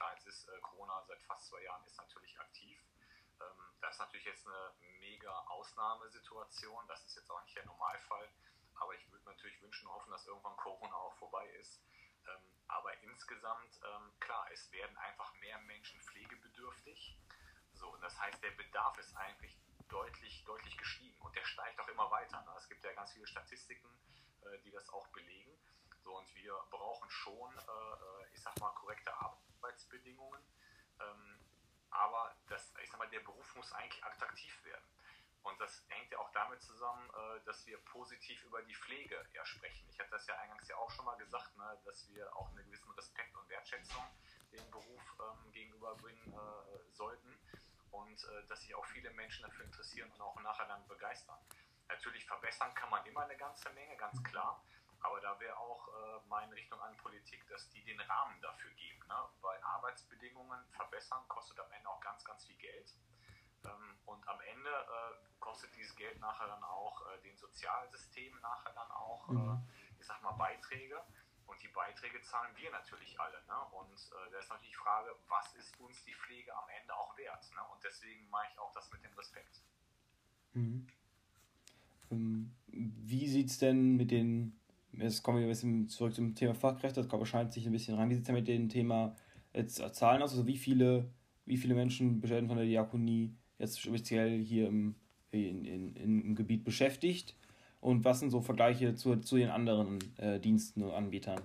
Speaker 2: klar, jetzt ist äh, Corona seit fast zwei Jahren ist natürlich aktiv. Ähm, das ist natürlich jetzt eine mega Ausnahmesituation. Das ist jetzt auch nicht der Normalfall. Aber ich würde natürlich wünschen und hoffen, dass irgendwann Corona auch vorbei ist. Ähm, aber insgesamt, ähm, klar, es werden einfach mehr Menschen pflegebedürftig. So, und das heißt, der Bedarf ist eigentlich deutlich, deutlich gestiegen und der steigt auch immer weiter. Ne? Es gibt ja ganz viele Statistiken, äh, die das auch belegen. So, und wir brauchen schon, äh, äh ich sag mal, korrekte Arbeit Arbeitsbedingungen. Ähm, aber das, ich sag mal, der Beruf muss eigentlich attraktiv werden. Und das hängt ja auch damit zusammen, äh, dass wir positiv über die Pflege ja sprechen. Ich hatte das ja eingangs ja auch schon mal gesagt, ne, dass wir auch einen gewissen Respekt und Wertschätzung dem Beruf ähm, gegenüberbringen äh, sollten und äh, dass sich auch viele Menschen dafür interessieren und auch nachher dann begeistern. Natürlich verbessern kann man immer eine ganze Menge, ganz klar. Aber da wäre auch äh, meine Richtung an Politik, dass die den Rahmen dafür geben. Ne? Weil Arbeitsbedingungen verbessern kostet am Ende auch ganz, ganz viel Geld. Ähm, und am Ende kostet dieses Geld nachher dann auch äh, den Sozialsystemen nachher dann auch, äh, mhm. ich sag mal, Beiträge. Und die Beiträge zahlen wir natürlich alle. Ne? Und äh, da ist natürlich die Frage, was ist uns die Pflege am Ende auch wert? Ne? Und deswegen mache ich auch das mit dem Respekt.
Speaker 1: Mhm. Ähm, wie sieht es denn mit den, jetzt kommen wir ein bisschen zurück zum Thema Fachkräfte, das scheint sich ein bisschen rein, wie sieht es denn mit dem Thema jetzt Zahlen aus? Also wie viele, wie viele Menschen werden von der Diakonie jetzt speziell hier im, in, in, im Gebiet beschäftigt? Und was sind so Vergleiche zu, zu den anderen äh, Diensten und Anbietern?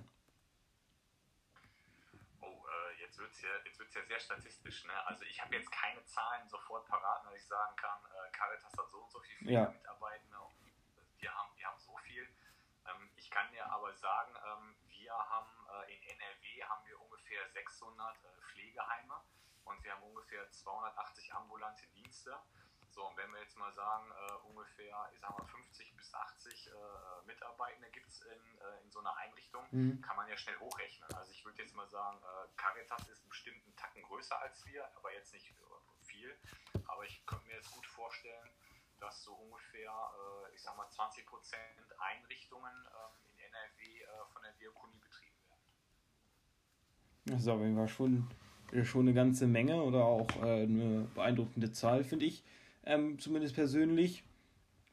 Speaker 2: Oh, äh, jetzt wird es ja, ja sehr statistisch. Ne? Also ich habe jetzt keine Zahlen sofort parat, dass ich sagen kann, äh, Caritas hat so und so viele ja. Mitarbeitende, wir haben, wir haben so viel. Ähm, ich kann dir aber sagen, ähm, wir haben äh, in NRW haben wir ungefähr 600 äh, Pflegeheime und wir haben ungefähr 280 ambulante Dienste. So, und wenn wir jetzt mal sagen, äh, ungefähr, ich sag mal, 50 bis 80 äh, Mitarbeitende gibt es in, äh, in so einer Einrichtung, mhm. kann man ja schnell hochrechnen. Also ich würde jetzt mal sagen, äh, Caritas ist bestimmt einen Tacken größer als wir, aber jetzt nicht viel. Aber ich könnte mir jetzt gut vorstellen, dass so ungefähr, äh, ich sag mal, 20 Prozent Einrichtungen ähm, in NRW äh, von der Diakonie betrieben werden.
Speaker 1: Das ist auf jeden Fall schon, schon eine ganze Menge oder auch eine beeindruckende Zahl, finde ich ähm, zumindest persönlich.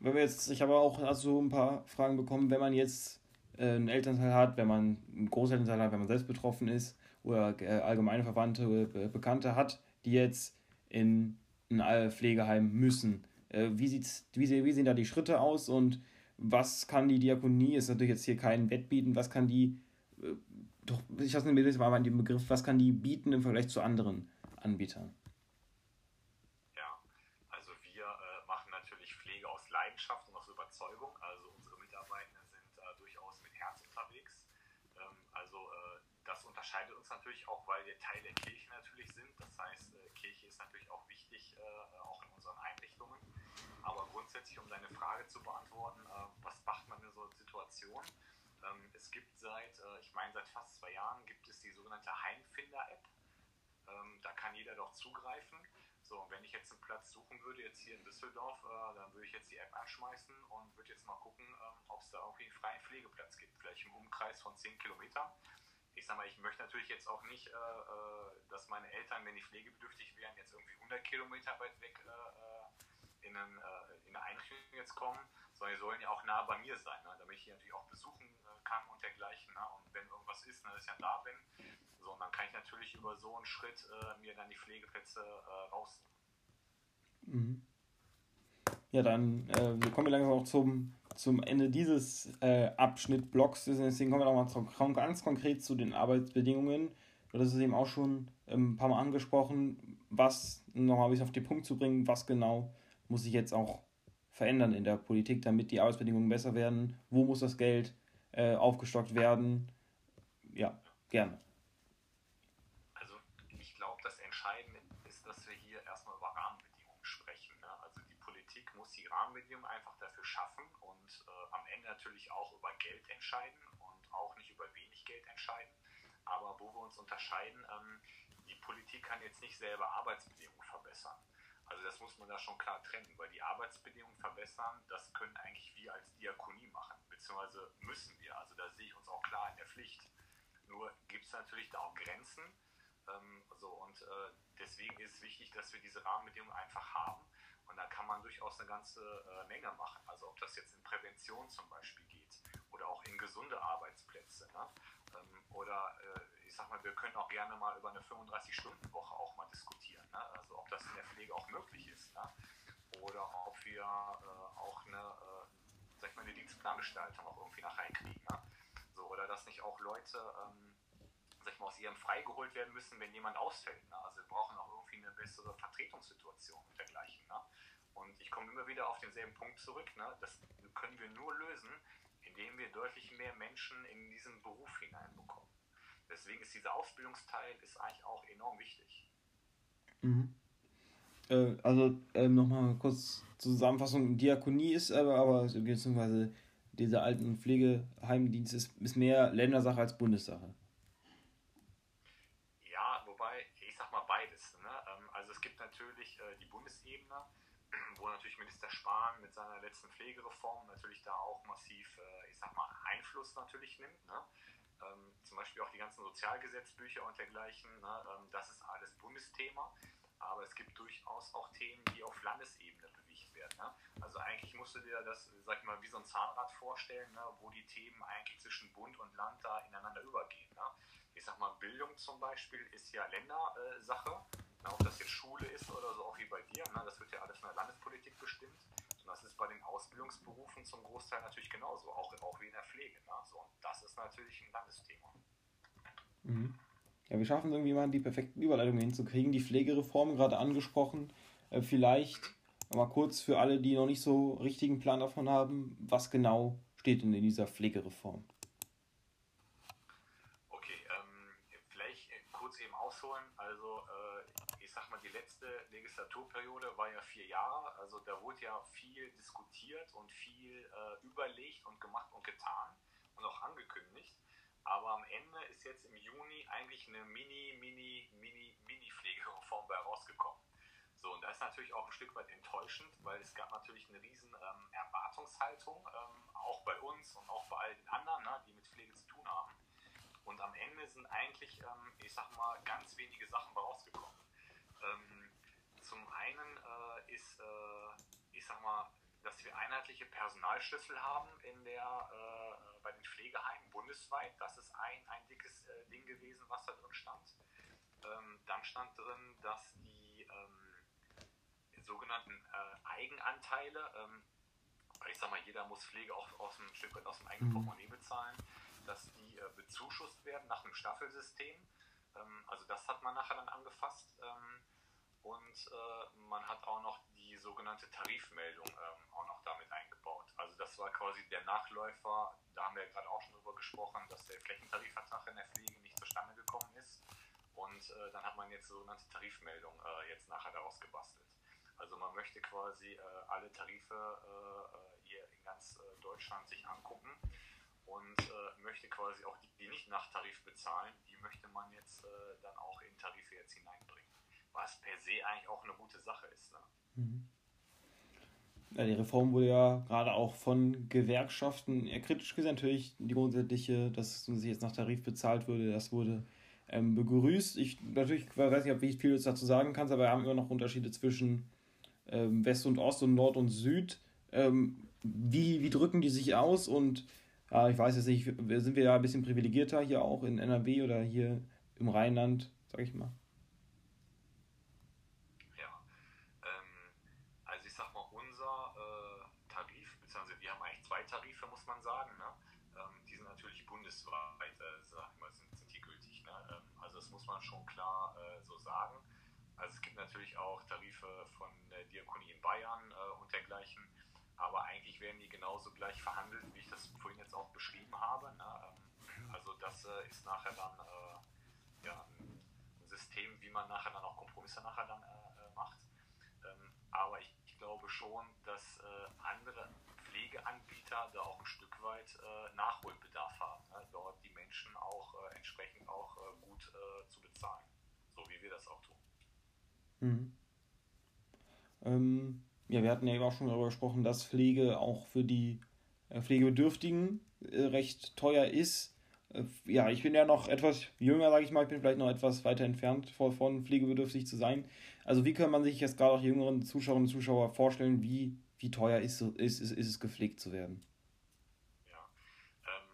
Speaker 1: Wenn wir jetzt, ich habe auch also ein paar Fragen bekommen, wenn man jetzt äh, einen Elternteil hat, wenn man einen Großelternteil hat, wenn man selbst betroffen ist oder äh, allgemeine Verwandte oder Bekannte hat, die jetzt in ein Pflegeheim müssen. Äh, wie, sieht's, wie, wie sehen da die Schritte aus und was kann die Diakonie, ist natürlich jetzt hier kein Wettbieten, was kann die, äh, doch, ich hasse mir das mal den Begriff, was kann die bieten im Vergleich zu anderen Anbietern?
Speaker 2: Unterscheidet uns natürlich auch, weil wir Teil der Kirche natürlich sind. Das heißt, äh, Kirche ist natürlich auch wichtig, äh, auch in unseren Einrichtungen. Aber grundsätzlich, um deine Frage zu beantworten, äh, was macht man in so einer Situation? Ähm, es gibt seit, ich meine, seit fast zwei Jahren gibt es die sogenannte Heimfinder-App. Ähm, da kann jeder doch zugreifen. So, und wenn ich jetzt einen Platz suchen würde, jetzt hier in Düsseldorf, dann würde ich jetzt die App anschmeißen und würde jetzt mal gucken, ähm, ob es da irgendwie einen freien Pflegeplatz gibt. Vielleicht im Umkreis von 10 Kilometern ich sag mal, ich möchte natürlich jetzt auch nicht, äh, äh, dass meine Eltern, wenn die pflegebedürftig wären, jetzt irgendwie 100 Kilometer weit weg äh, äh in, einen, äh, in, eine Einrichtung jetzt kommen, sondern die sollen ja auch nah bei mir sein, ne, damit ich die natürlich auch besuchen äh, kann und dergleichen. Ne, und wenn irgendwas ist, ne, dass ich ja da bin, so, und dann kann ich natürlich über so einen Schritt mir dann die Pflegeplätze rausnehmen.
Speaker 1: Mhm. Ja, dann kommen wir langsam auch zum zum Ende dieses äh, Abschnitt-Blocks. Deswegen kommen wir nochmal zu, ganz konkret zu den Arbeitsbedingungen. Das ist eben auch schon ähm, ein paar Mal angesprochen. Was, nochmal ein auf den Punkt zu bringen, was genau muss sich jetzt auch verändern in der Politik, damit die Arbeitsbedingungen besser werden? Wo muss das Geld äh, aufgestockt werden? Ja, gerne.
Speaker 2: Also ich glaube, das Entscheidende ist, dass wir hier erstmal über Rahmenbedingungen sprechen. Ne? Also die Politik muss die Rahmenbedingungen einfach dafür schaffen, natürlich auch über Geld entscheiden und auch nicht über wenig Geld entscheiden. Aber wo wir uns unterscheiden, ähm, die Politik kann jetzt nicht selber Arbeitsbedingungen verbessern. Also das muss man da schon klar trennen, weil die Arbeitsbedingungen verbessern, das können eigentlich wir als Diakonie machen, beziehungsweise müssen wir. Also da sehe ich uns auch klar in der Pflicht. Nur gibt es natürlich da auch Grenzen. Ähm, so, und äh, deswegen ist es wichtig, dass wir diese Rahmenbedingungen einfach haben und da kann man durchaus eine ganze äh, Menge machen. Also ob das jetzt in Prävention zum Beispiel geht oder auch in gesunde Arbeitsplätze. Ne? Ähm, oder äh, ich sag mal, wir können auch gerne mal über eine 35-Stunden-Woche auch mal diskutieren. Ne? Also ob das in der Pflege auch möglich ist. Ne? Oder ob wir äh, auch eine, äh, sag ich mal, eine Dienstplangestaltung auch irgendwie nach reinkriegen. Ne? So, oder dass nicht auch Leute ähm, sag mal, aus ihrem freigeholt werden müssen, wenn jemand ausfällt. Ne? Also wir brauchen auch irgendwie eine bessere Vertretungssituation und dergleichen. Ne? Und ich komme immer wieder auf denselben Punkt zurück. Ne? Das können wir nur lösen, indem wir deutlich mehr Menschen in diesen Beruf hineinbekommen. Deswegen ist dieser Ausbildungsteil ist eigentlich auch enorm wichtig.
Speaker 1: Mhm. Äh, also äh, nochmal kurz zur Zusammenfassung. Diakonie ist aber, aber beziehungsweise dieser alten Pflegeheimdienst ist, ist mehr Ländersache als Bundessache.
Speaker 2: Natürlich äh, die Bundesebene, *clears throat* wo natürlich Minister Spahn mit seiner letzten Pflegereform natürlich da auch massiv, äh, ich sag mal, Einfluss natürlich nimmt. Ne? ähm, zum Beispiel auch die ganzen Sozialgesetzbücher und dergleichen, ne, ähm, das ist alles Bundesthema. Aber es gibt durchaus auch Themen, die auf Landesebene bewegt werden. Ne? Also eigentlich musst du dir das, sag ich mal, wie so ein Zahnrad vorstellen, ne, wo die Themen eigentlich zwischen Bund und Land da ineinander übergehen. Ne? Ich sag mal, Bildung zum Beispiel ist ja Ländersache. Äh, ob das jetzt Schule ist oder so, auch wie bei dir, ne? das wird ja alles von der Landespolitik bestimmt. Und das ist bei den Ausbildungsberufen zum Großteil natürlich genauso, auch, auch wie in der Pflege. Ne? So, und das ist natürlich ein Landesthema.
Speaker 1: Mhm. Ja, wir schaffen es irgendwie mal, die perfekten Überleitungen hinzukriegen. Die Pflegereform gerade angesprochen. Äh, vielleicht mhm. mal kurz für alle, die noch nicht so richtigen Plan davon haben, was genau steht denn in dieser Pflegereform?
Speaker 2: Okay, ähm, vielleicht kurz eben ausholen. Also äh, ich sag mal, die letzte Legislaturperiode war ja vier Jahre. Also da wurde ja viel diskutiert und viel äh, überlegt und gemacht und getan und auch angekündigt. Aber am Ende ist jetzt im Juni eigentlich eine Mini, Mini, Mini, Mini-Pflegereform bei rausgekommen. So, und das ist natürlich auch ein Stück weit enttäuschend, weil es gab natürlich eine riesen ähm, Erwartungshaltung, ähm, auch bei uns und auch bei all den anderen, ne, die mit Pflege zu tun haben. Und am Ende sind eigentlich, ähm, ich sag mal, ganz wenige Sachen rausgekommen. Ähm, zum einen äh, ist, äh, ich sag mal, dass wir einheitliche Personalschlüssel haben in der, äh, bei den Pflegeheimen bundesweit. Das ist ein, ein dickes äh, Ding gewesen, was da drin stand. Ähm, dann stand drin, dass die ähm, sogenannten äh, Eigenanteile, ähm, ich sag mal, jeder muss Pflege auch aus dem Stück weit aus dem eigenen mhm. Portemonnaie bezahlen, dass die äh, bezuschusst werden nach einem Staffelsystem. Ähm, also das hat man nachher dann angefasst. Und äh, man hat auch noch die sogenannte Tarifmeldung ähm, auch noch damit eingebaut. Also das war quasi der Nachläufer, da haben wir ja gerade auch schon drüber gesprochen, dass der Flächentarifvertrag in der Pflege nicht zustande gekommen ist. Und äh, dann hat man jetzt sogenannte Tarifmeldung äh, jetzt nachher daraus gebastelt. Also man möchte quasi äh, alle Tarife äh, äh, hier in ganz Deutschland sich angucken und möchte quasi auch die, die nicht nach Tarif bezahlen, die möchte man jetzt dann auch in Tarife jetzt hineinbringen was per se eigentlich auch eine gute Sache ist. Ne? Mhm.
Speaker 1: Ja, die Reform wurde ja gerade auch von Gewerkschaften eher kritisch gesehen. Natürlich die grundsätzliche, dass sich jetzt nach Tarif bezahlt würde, das wurde ähm, begrüßt. Ich natürlich weiß nicht, ob ich viel dazu sagen kann, aber wir haben immer noch Unterschiede zwischen ähm, West und Ost und Nord und Süd. Ähm, wie, wie drücken die sich aus? Und ja, ich weiß jetzt nicht, sind wir ja ein bisschen privilegierter hier auch in NRW oder hier im Rheinland, sag ich mal.
Speaker 2: Muss man schon klar äh, so sagen. Also es gibt natürlich auch Tarife von der Diakonie in Bayern äh, und dergleichen, aber eigentlich werden die genauso gleich verhandelt, wie ich das vorhin jetzt auch beschrieben habe. Ne? Ähm, also das äh, ist nachher dann äh, ja, ein System, wie man nachher dann auch Kompromisse nachher dann äh, äh, macht. Ähm, aber ich, ich, glaube schon, dass andere Pflegeanbieter da auch ein Stück weit Nachholbedarf haben, ne? dort die Menschen auch entsprechend auch gut zu bezahlen. So wie wir das auch tun. Mhm.
Speaker 1: Ähm, ja, wir hatten ja eben auch schon darüber gesprochen, dass Pflege auch für die äh, Pflegebedürftigen äh, recht teuer ist. Äh, ja, ich bin ja noch etwas jünger, sage ich mal, ich bin vielleicht noch etwas weiter entfernt von pflegebedürftig zu sein. Also wie kann man sich jetzt gerade auch jüngeren Zuschauerinnen und Zuschauer vorstellen, wie, wie teuer ist, ist, ist, ist es gepflegt zu werden?
Speaker 2: Ja, ähm,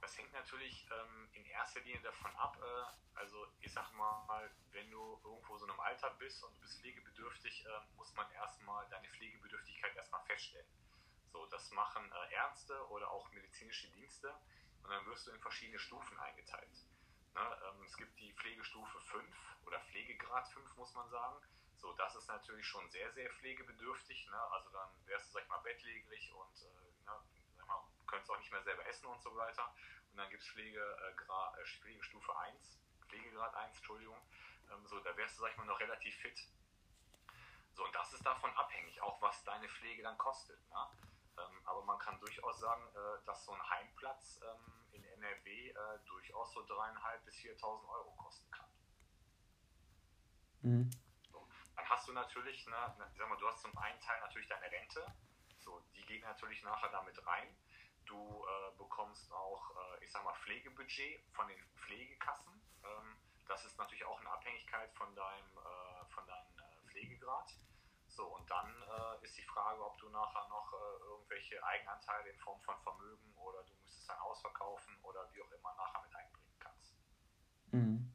Speaker 2: das hängt natürlich ähm, in erster Linie davon ab, äh, also ich sag mal, wenn du irgendwo so in einem Alter bist und du bist pflegebedürftig, äh, muss man erstmal deine Pflegebedürftigkeit erstmal feststellen. So, das machen äh, Ärzte oder auch medizinische Dienste und dann wirst du in verschiedene Stufen eingeteilt. Ne, ähm, es gibt die Pflegestufe 5 oder Pflegegrad 5, muss man sagen. So, das ist natürlich schon sehr, sehr pflegebedürftig. Ne? Also dann wärst du, sag ich mal, bettlägerig und äh, ne, sag mal, könntest auch nicht mehr selber essen und so weiter. Und dann gibt es Pflege, äh, äh Pflegestufe 1, Pflegegrad 1, Entschuldigung. Ähm, so, da wärst du, sag ich mal, noch relativ fit. So, und das ist davon abhängig, auch was deine Pflege dann kostet. Ne? Ähm, aber man kann durchaus sagen, äh, dass so ein Heimplatz ähm, in NRW äh, durchaus so 3.500 bis 4.000 Euro kosten kann. Mhm. Dann hast du natürlich, ne, ne, sag mal, du hast zum einen Teil natürlich deine Rente, so, die geht natürlich nachher damit rein. Du äh, bekommst auch, äh, ich sag mal, Pflegebudget von den Pflegekassen. Ähm, das ist natürlich auch in Abhängigkeit von deinem, äh, von deinem äh, Pflegegrad. So, und dann äh, ist die Frage, ob du nachher noch äh, irgendwelche Eigenanteile in Form von Vermögen oder du müsstest dein Haus verkaufen oder wie auch immer nachher mit einbringen kannst. Mhm.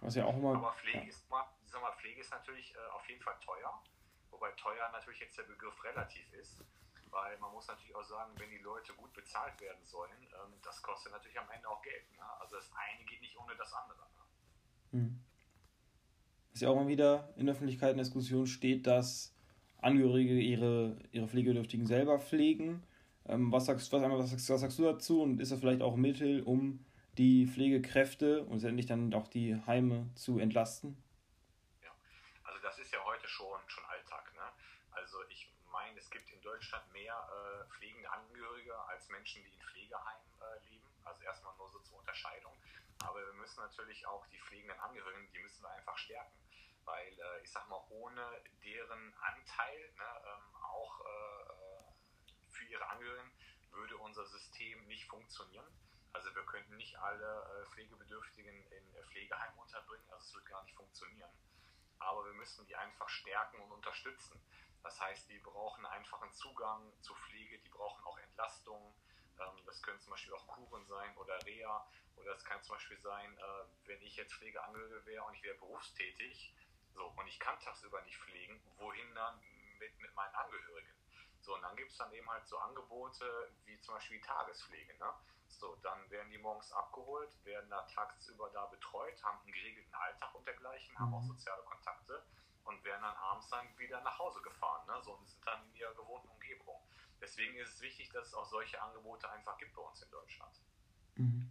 Speaker 2: Was ja auch immer. Aber Pflege, ja. ist, mal, sag mal, Pflege ist natürlich äh, auf jeden Fall teuer, wobei teuer natürlich jetzt der Begriff relativ ist. Weil man muss natürlich auch sagen, wenn die Leute gut bezahlt werden sollen, ähm, das kostet natürlich am Ende auch Geld. Ne? Also das eine geht nicht ohne das andere. Ne?
Speaker 1: Mhm dass ja auch mal wieder in der Öffentlichkeit in Diskussion steht, dass Angehörige ihre, ihre Pflegebedürftigen selber pflegen. Ähm, was, sagst, was, was, sagst, was sagst du dazu und ist das vielleicht auch ein Mittel, um die Pflegekräfte und letztendlich dann auch die Heime zu entlasten?
Speaker 2: Heute schon, schon Alltag. Ne? Also ich meine, es gibt in Deutschland mehr äh, pflegende Angehörige als Menschen, die in Pflegeheimen äh, leben. Also erstmal nur so zur Unterscheidung. Aber wir müssen natürlich auch die pflegenden Angehörigen, die müssen wir einfach stärken weil äh, ich sag mal, ohne deren Anteil, ne, ähm, auch äh, für ihre Angehörigen, würde unser System nicht funktionieren. Also wir könnten nicht alle äh, Pflegebedürftigen in äh, Pflegeheimen unterbringen, also es wird gar nicht funktionieren. Aber wir müssen die einfach stärken und unterstützen. Das heißt, die brauchen einfach einen Zugang zu Pflege, die brauchen auch Entlastung. Ähm, das können zum Beispiel auch Kuren sein oder Reha. Oder es kann zum Beispiel sein, äh, wenn ich jetzt Pflegeangehörige wäre und ich wäre berufstätig, so, und ich kann tagsüber nicht fliegen, wohin dann mit, mit meinen Angehörigen? So, und dann gibt es dann eben halt so Angebote wie zum Beispiel Tagespflege. Ne? So, dann werden die morgens abgeholt, werden da tagsüber da betreut, haben einen geregelten Alltag und dergleichen, haben auch mhm. soziale Kontakte und werden dann abends dann wieder nach Hause gefahren. Ne? So, und sind dann in ihrer gewohnten Umgebung. Deswegen ist es wichtig, dass es auch solche Angebote einfach gibt bei uns in Deutschland.
Speaker 1: Mhm.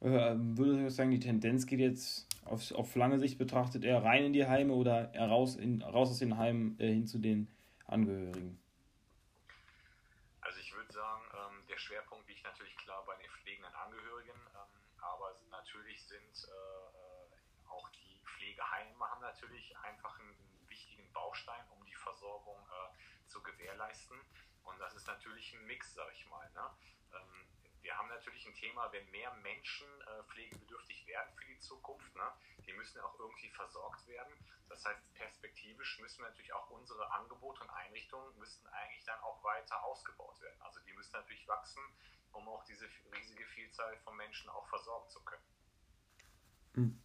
Speaker 1: Äh, würde ich sagen, die Tendenz geht jetzt auf, auf lange Sicht betrachtet eher rein in die Heime oder eher raus, in, raus aus den Heimen äh, hin zu den Angehörigen?
Speaker 2: Also ich würde sagen, ähm, der Schwerpunkt liegt natürlich klar bei den pflegenden Angehörigen, ähm, aber natürlich sind äh, äh, auch die Pflegeheime haben natürlich einfach einen, wichtigen Baustein, um die Versorgung äh, zu gewährleisten. Und das ist natürlich ein Mix, sag ich mal. Ne? Ähm, wir haben natürlich ein Thema, wenn mehr Menschen äh, pflegebedürftig werden für die Zukunft, ne, die müssen ja auch irgendwie versorgt werden. Das heißt, perspektivisch müssen natürlich auch unsere Angebote und Einrichtungen müssten eigentlich dann auch weiter ausgebaut werden. Also die müssen natürlich wachsen, um auch diese riesige Vielzahl von Menschen auch versorgen zu können.
Speaker 1: Hm.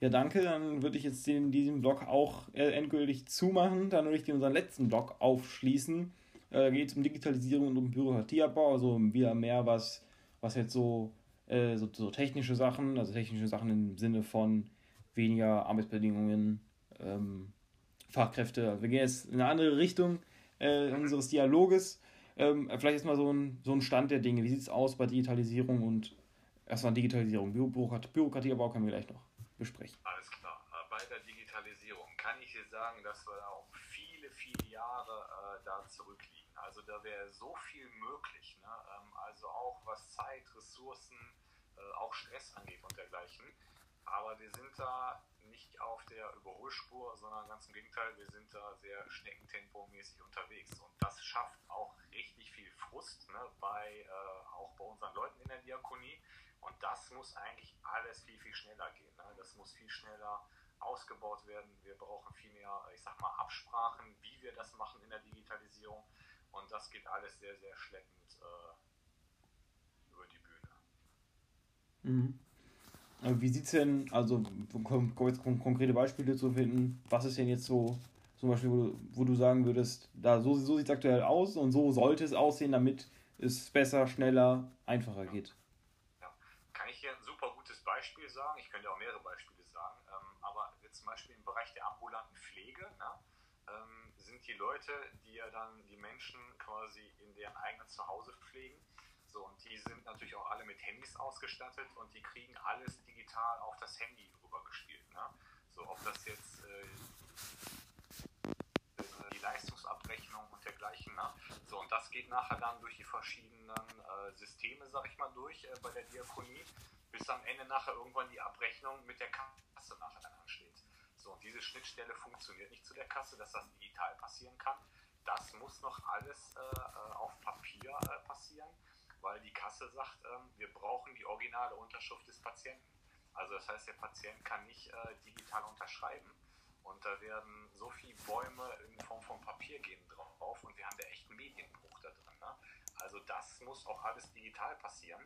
Speaker 1: Ja, danke. Dann würde ich jetzt den, diesen Blog auch äh, endgültig zumachen. Dann würde ich den unseren letzten Blog aufschließen. Äh, geht es um Digitalisierung und um Bürokratieabbau, also wieder mehr was, was jetzt so, äh, so, so, technische Sachen, also technische Sachen im Sinne von weniger Arbeitsbedingungen, ähm, Fachkräfte. Also wir gehen jetzt in eine andere Richtung äh, unseres Dialoges. Ähm, vielleicht erstmal so ein, so ein Stand der Dinge. Wie sieht es aus bei Digitalisierung und erstmal Digitalisierung? Bürokrat Bürokratieabbau können wir gleich noch besprechen.
Speaker 2: Alles klar. Äh, bei der Digitalisierung kann ich dir sagen, dass wir auch viele, viele Jahre äh, da zurückliegen. Also da wäre so viel möglich. Ne? Ähm, also auch was Zeit, Ressourcen, äh, auch Stress angeht und dergleichen. Aber wir sind da nicht auf der Überholspur, sondern ganz im Gegenteil, wir sind da sehr schneckentempomäßig unterwegs. Und das schafft auch richtig viel Frust ne, bei, äh, auch bei unseren Leuten in der Diakonie. Und das muss eigentlich alles viel, viel schneller gehen. Ne? Das muss viel schneller ausgebaut werden. Wir brauchen viel mehr, ich sag mal, Absprachen, wie wir das machen in der Digitalisierung. Und das geht alles sehr, sehr schleppend äh, über die
Speaker 1: Bühne. Mhm. Aber wie sieht es denn, also um jetzt konkrete Beispiele zu finden, was ist denn jetzt so, zum Beispiel, wo du, wo du sagen würdest, da so, so sieht es aktuell aus und so sollte es aussehen, damit es besser, schneller, einfacher ja. geht?
Speaker 2: Ja. Kann ich hier ein super gutes Beispiel sagen? Ich könnte auch mehrere Beispiele sagen, ähm, aber Beispiel im Bereich der ambulanten Pflege, ne? ähm, sind die Leute, die ja dann die Menschen quasi in deren eigenen Zuhause pflegen. So, und die sind natürlich auch alle mit Handys ausgestattet und die kriegen alles digital auf das Handy rübergespielt. Ne? So, ob das jetzt äh, die Leistungsabrechnung und dergleichen. Ne? So, und das geht nachher dann durch die verschiedenen äh, Systeme, sag ich mal, durch äh, bei der Diakonie, bis am Ende nachher irgendwann die Abrechnung mit der Kasse nachher dann. So, und diese Schnittstelle funktioniert nicht zu der Kasse, dass das digital passieren kann. Das muss noch alles äh, äh auf Papier äh, passieren, weil die Kasse sagt, ähm, wir brauchen die originale Unterschrift des Patienten. Also das heißt, der Patient kann nicht äh, digital unterschreiben. Und da werden so viele Bäume in Form von Papier gehen drauf und wir haben da echt einen Medienbruch da drin. Ne? Also das muss auch alles digital passieren,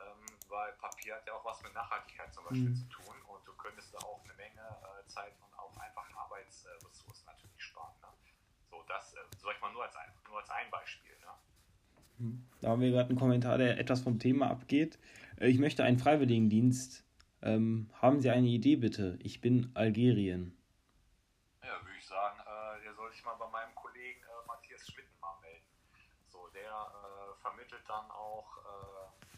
Speaker 2: ähm, weil Papier hat ja auch was mit Nachhaltigkeit zum Beispiel mhm. zu tun und du könntest da auch eine Menge äh, Zeit und auch einfach Arbeitsressourcen natürlich sparen. Ne? So, das, äh, sag ich mal, nur als ein, nur als ein Beispiel. Ne?
Speaker 1: Mhm. Da haben wir gerade einen Kommentar, der etwas vom Thema abgeht. Äh, ich möchte einen Freiwilligendienst. Ähm, haben Sie eine Idee bitte? Ich bin Algerien.
Speaker 2: Ja, würde ich sagen, äh, der soll sich mal bei meinem Kollegen äh, Matthias Schmitten mal melden. So, der äh, vermittelt dann auch, äh, äh,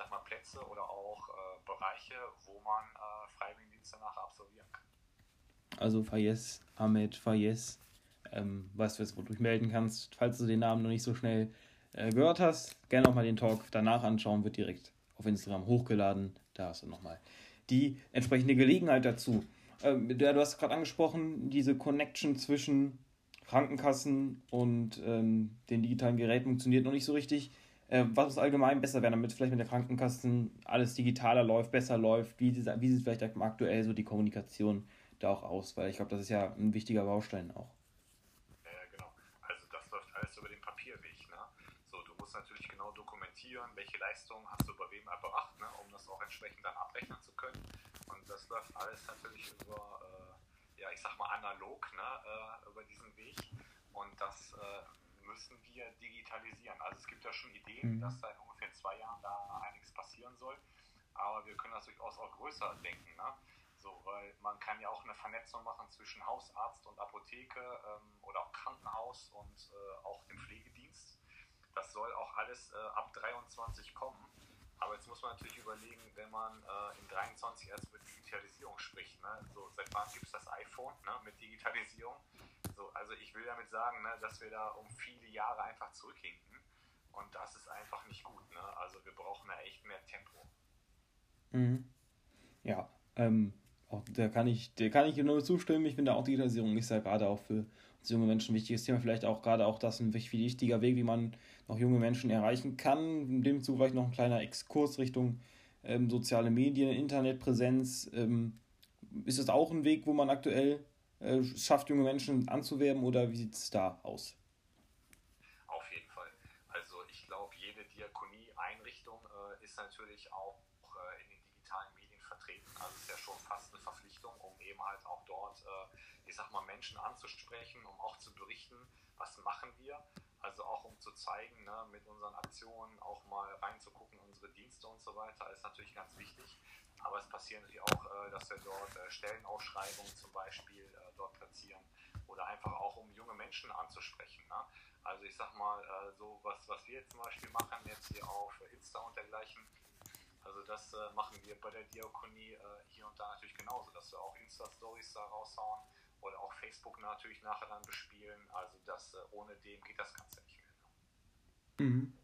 Speaker 2: sag mal, Plätze oder auch Bereiche, wo man Freiwilligendienste nachher absolvieren kann.
Speaker 1: Also Fayez, Ahmed, Fayez, ähm, weißt du jetzt, wo du dich melden kannst, falls du den Namen noch nicht so schnell äh, gehört hast, gerne auch mal den Talk danach anschauen, wird direkt auf Instagram hochgeladen. Da hast du nochmal die entsprechende Gelegenheit dazu. Ähm, du hast gerade angesprochen, diese Connection zwischen Krankenkassen und ähm, den digitalen Geräten funktioniert noch nicht so richtig. Äh, was muss allgemein besser werden, damit vielleicht mit der Krankenkassen alles digitaler läuft, besser läuft? Wie, wie sieht vielleicht aktuell so die Kommunikation da auch aus? Weil ich glaube, das ist ja ein wichtiger Baustein auch.
Speaker 2: dokumentieren, welche Leistungen hast du bei wem erbracht, ne, um das auch entsprechend dann abrechnen zu können. Und das läuft alles natürlich über, äh, ja, ich sag mal analog, ne, äh, über diesen Weg. Und das äh, müssen wir digitalisieren. Also es gibt ja schon Ideen, mhm. dass da in ungefähr zwei Jahren da einiges passieren soll. Aber wir können das durchaus auch größer denken. Ne? So, weil man kann ja auch eine Vernetzung machen zwischen Hausarzt und Apotheke ähm, oder auch Krankenhaus und äh, auch dem Pflegedienst. Das soll auch alles äh, ab 23 kommen. Aber jetzt muss man natürlich überlegen, wenn man äh, in 23 erst über Digitalisierung spricht, ne? so, seit wann gibt es das iPhone ne? mit Digitalisierung? So, also ich will damit sagen, ne, dass wir da um viele Jahre einfach zurückhinken und das ist einfach nicht gut. Ne? Also wir brauchen da echt mehr Tempo.
Speaker 1: Mhm. Ja, ähm, auch, da kann ich, da kann ich nur zustimmen. Ich finde auch Digitalisierung ist ja gerade auch für uns junge Menschen ein wichtiges Thema. Vielleicht auch gerade auch das ein wichtiger Weg, wie man noch junge Menschen erreichen kann. In dem Zug vielleicht noch ein kleiner Exkurs Richtung ähm, soziale Medien, Internetpräsenz. Ähm, ist das auch ein Weg, wo man aktuell äh, schafft, junge Menschen anzuwerben oder wie sieht es da aus?
Speaker 2: Auf jeden Fall. Also ich glaube, jede Diakonie-Einrichtung äh, ist natürlich auch äh, in den digitalen Medien vertreten. Also es ist ja schon fast eine Verpflichtung, um eben halt auch dort, äh, ich sag mal, Menschen anzusprechen, um auch zu berichten, was machen wir. Also auch um zu zeigen, ne, mit unseren Aktionen auch mal reinzugucken, unsere Dienste und so weiter, ist natürlich ganz wichtig. Aber es passiert natürlich auch, äh, dass wir dort äh, Stellenausschreibungen zum Beispiel äh, dort platzieren oder einfach auch um junge Menschen anzusprechen. Ne? Also ich sag mal, äh, so was, was wir jetzt zum Beispiel machen, jetzt hier auf Insta und dergleichen, also das äh, machen wir bei der Diakonie äh, hier und da natürlich genauso, dass wir auch Insta-Stories da raushauen oder auch Facebook natürlich nachher dann bespielen. Also das, ohne dem geht das Ganze nicht mehr.
Speaker 1: Mhm.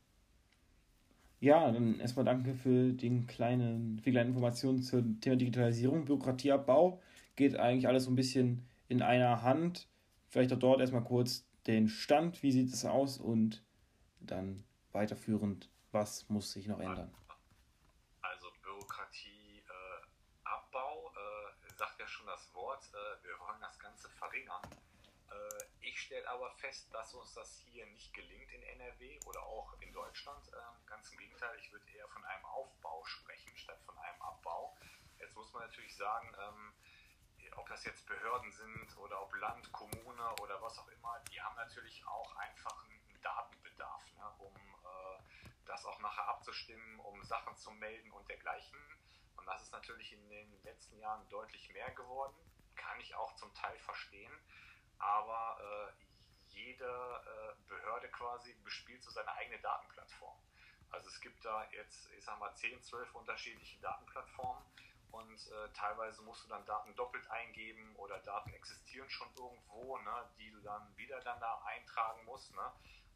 Speaker 1: Ja, dann erstmal danke für, den kleinen, für die kleinen Informationen zum Thema Digitalisierung, Bürokratieabbau. Geht eigentlich alles so ein bisschen in einer Hand. Vielleicht auch dort erstmal kurz den Stand, wie sieht es aus und dann weiterführend, was muss sich noch ändern.
Speaker 2: verringern. Äh, ich stelle aber fest, dass uns das hier nicht gelingt in NRW oder auch in Deutschland. Ähm, ganz im Gegenteil, ich würde eher von einem Aufbau sprechen statt von einem Abbau. Jetzt muss man natürlich sagen, ähm, ob das jetzt Behörden sind oder ob Land, Kommune oder was auch immer, die haben natürlich auch einfach einen Datenbedarf, ne, um äh, das auch nachher abzustimmen, um Sachen zu melden und dergleichen. Und das ist natürlich in den letzten Jahren deutlich mehr geworden kann ich auch zum Teil verstehen. Aber äh, jede äh, Behörde quasi bespielt so seine eigene Datenplattform. Also es gibt da jetzt, ich sag mal, 10, 12 unterschiedliche Datenplattformen und äh, teilweise musst du dann Daten doppelt eingeben oder Daten existieren schon irgendwo, ne, die du dann wieder dann da eintragen musst. Ne?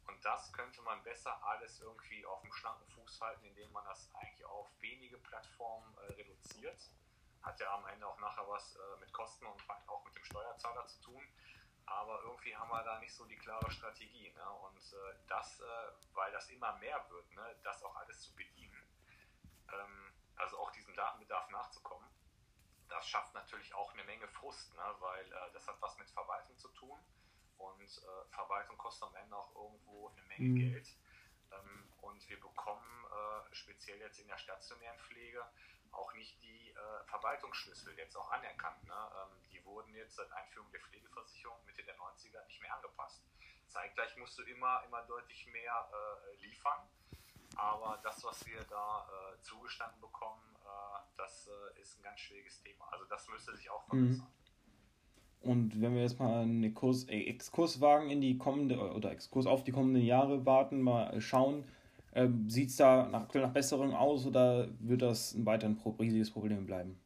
Speaker 2: Und das könnte man besser alles irgendwie auf dem schlanken Fuß halten, indem man das eigentlich auf wenige Plattformen äh, reduziert hat ja am Ende auch nachher was äh, mit Kosten und auch mit dem Steuerzahler zu tun. Aber irgendwie haben wir da nicht so die klare Strategie. Ne? Und äh, das, äh, weil das immer mehr wird, ne? das auch alles zu bedienen, ähm, also auch diesem Datenbedarf nachzukommen, das schafft natürlich auch eine Menge Frust, ne? weil äh, das hat was mit Verwaltung zu tun und äh, Verwaltung kostet am Ende auch irgendwo eine Menge mhm. Geld. Ähm, und wir bekommen äh, speziell jetzt in der stationären Pflege auch nicht die äh, Verwaltungsschlüssel jetzt auch anerkannt. Ne? Ähm, die wurden jetzt seit Einführung der Pflegeversicherung Mitte der 90er nicht mehr angepasst. Zeitgleich musst du immer, immer deutlich mehr äh, liefern. Aber das, was wir da äh, zugestanden bekommen, äh, das äh, ist ein ganz schwieriges Thema. Also das müsste sich auch verbessern. Mhm.
Speaker 1: Und wenn wir jetzt mal einen Kurs, äh, Exkurs wagen in die kommende oder Exkurs auf die kommenden Jahre warten, mal schauen, ähm, Sieht es da nach, nach Besserung aus oder wird das ein weiterhin riesiges Problem bleiben?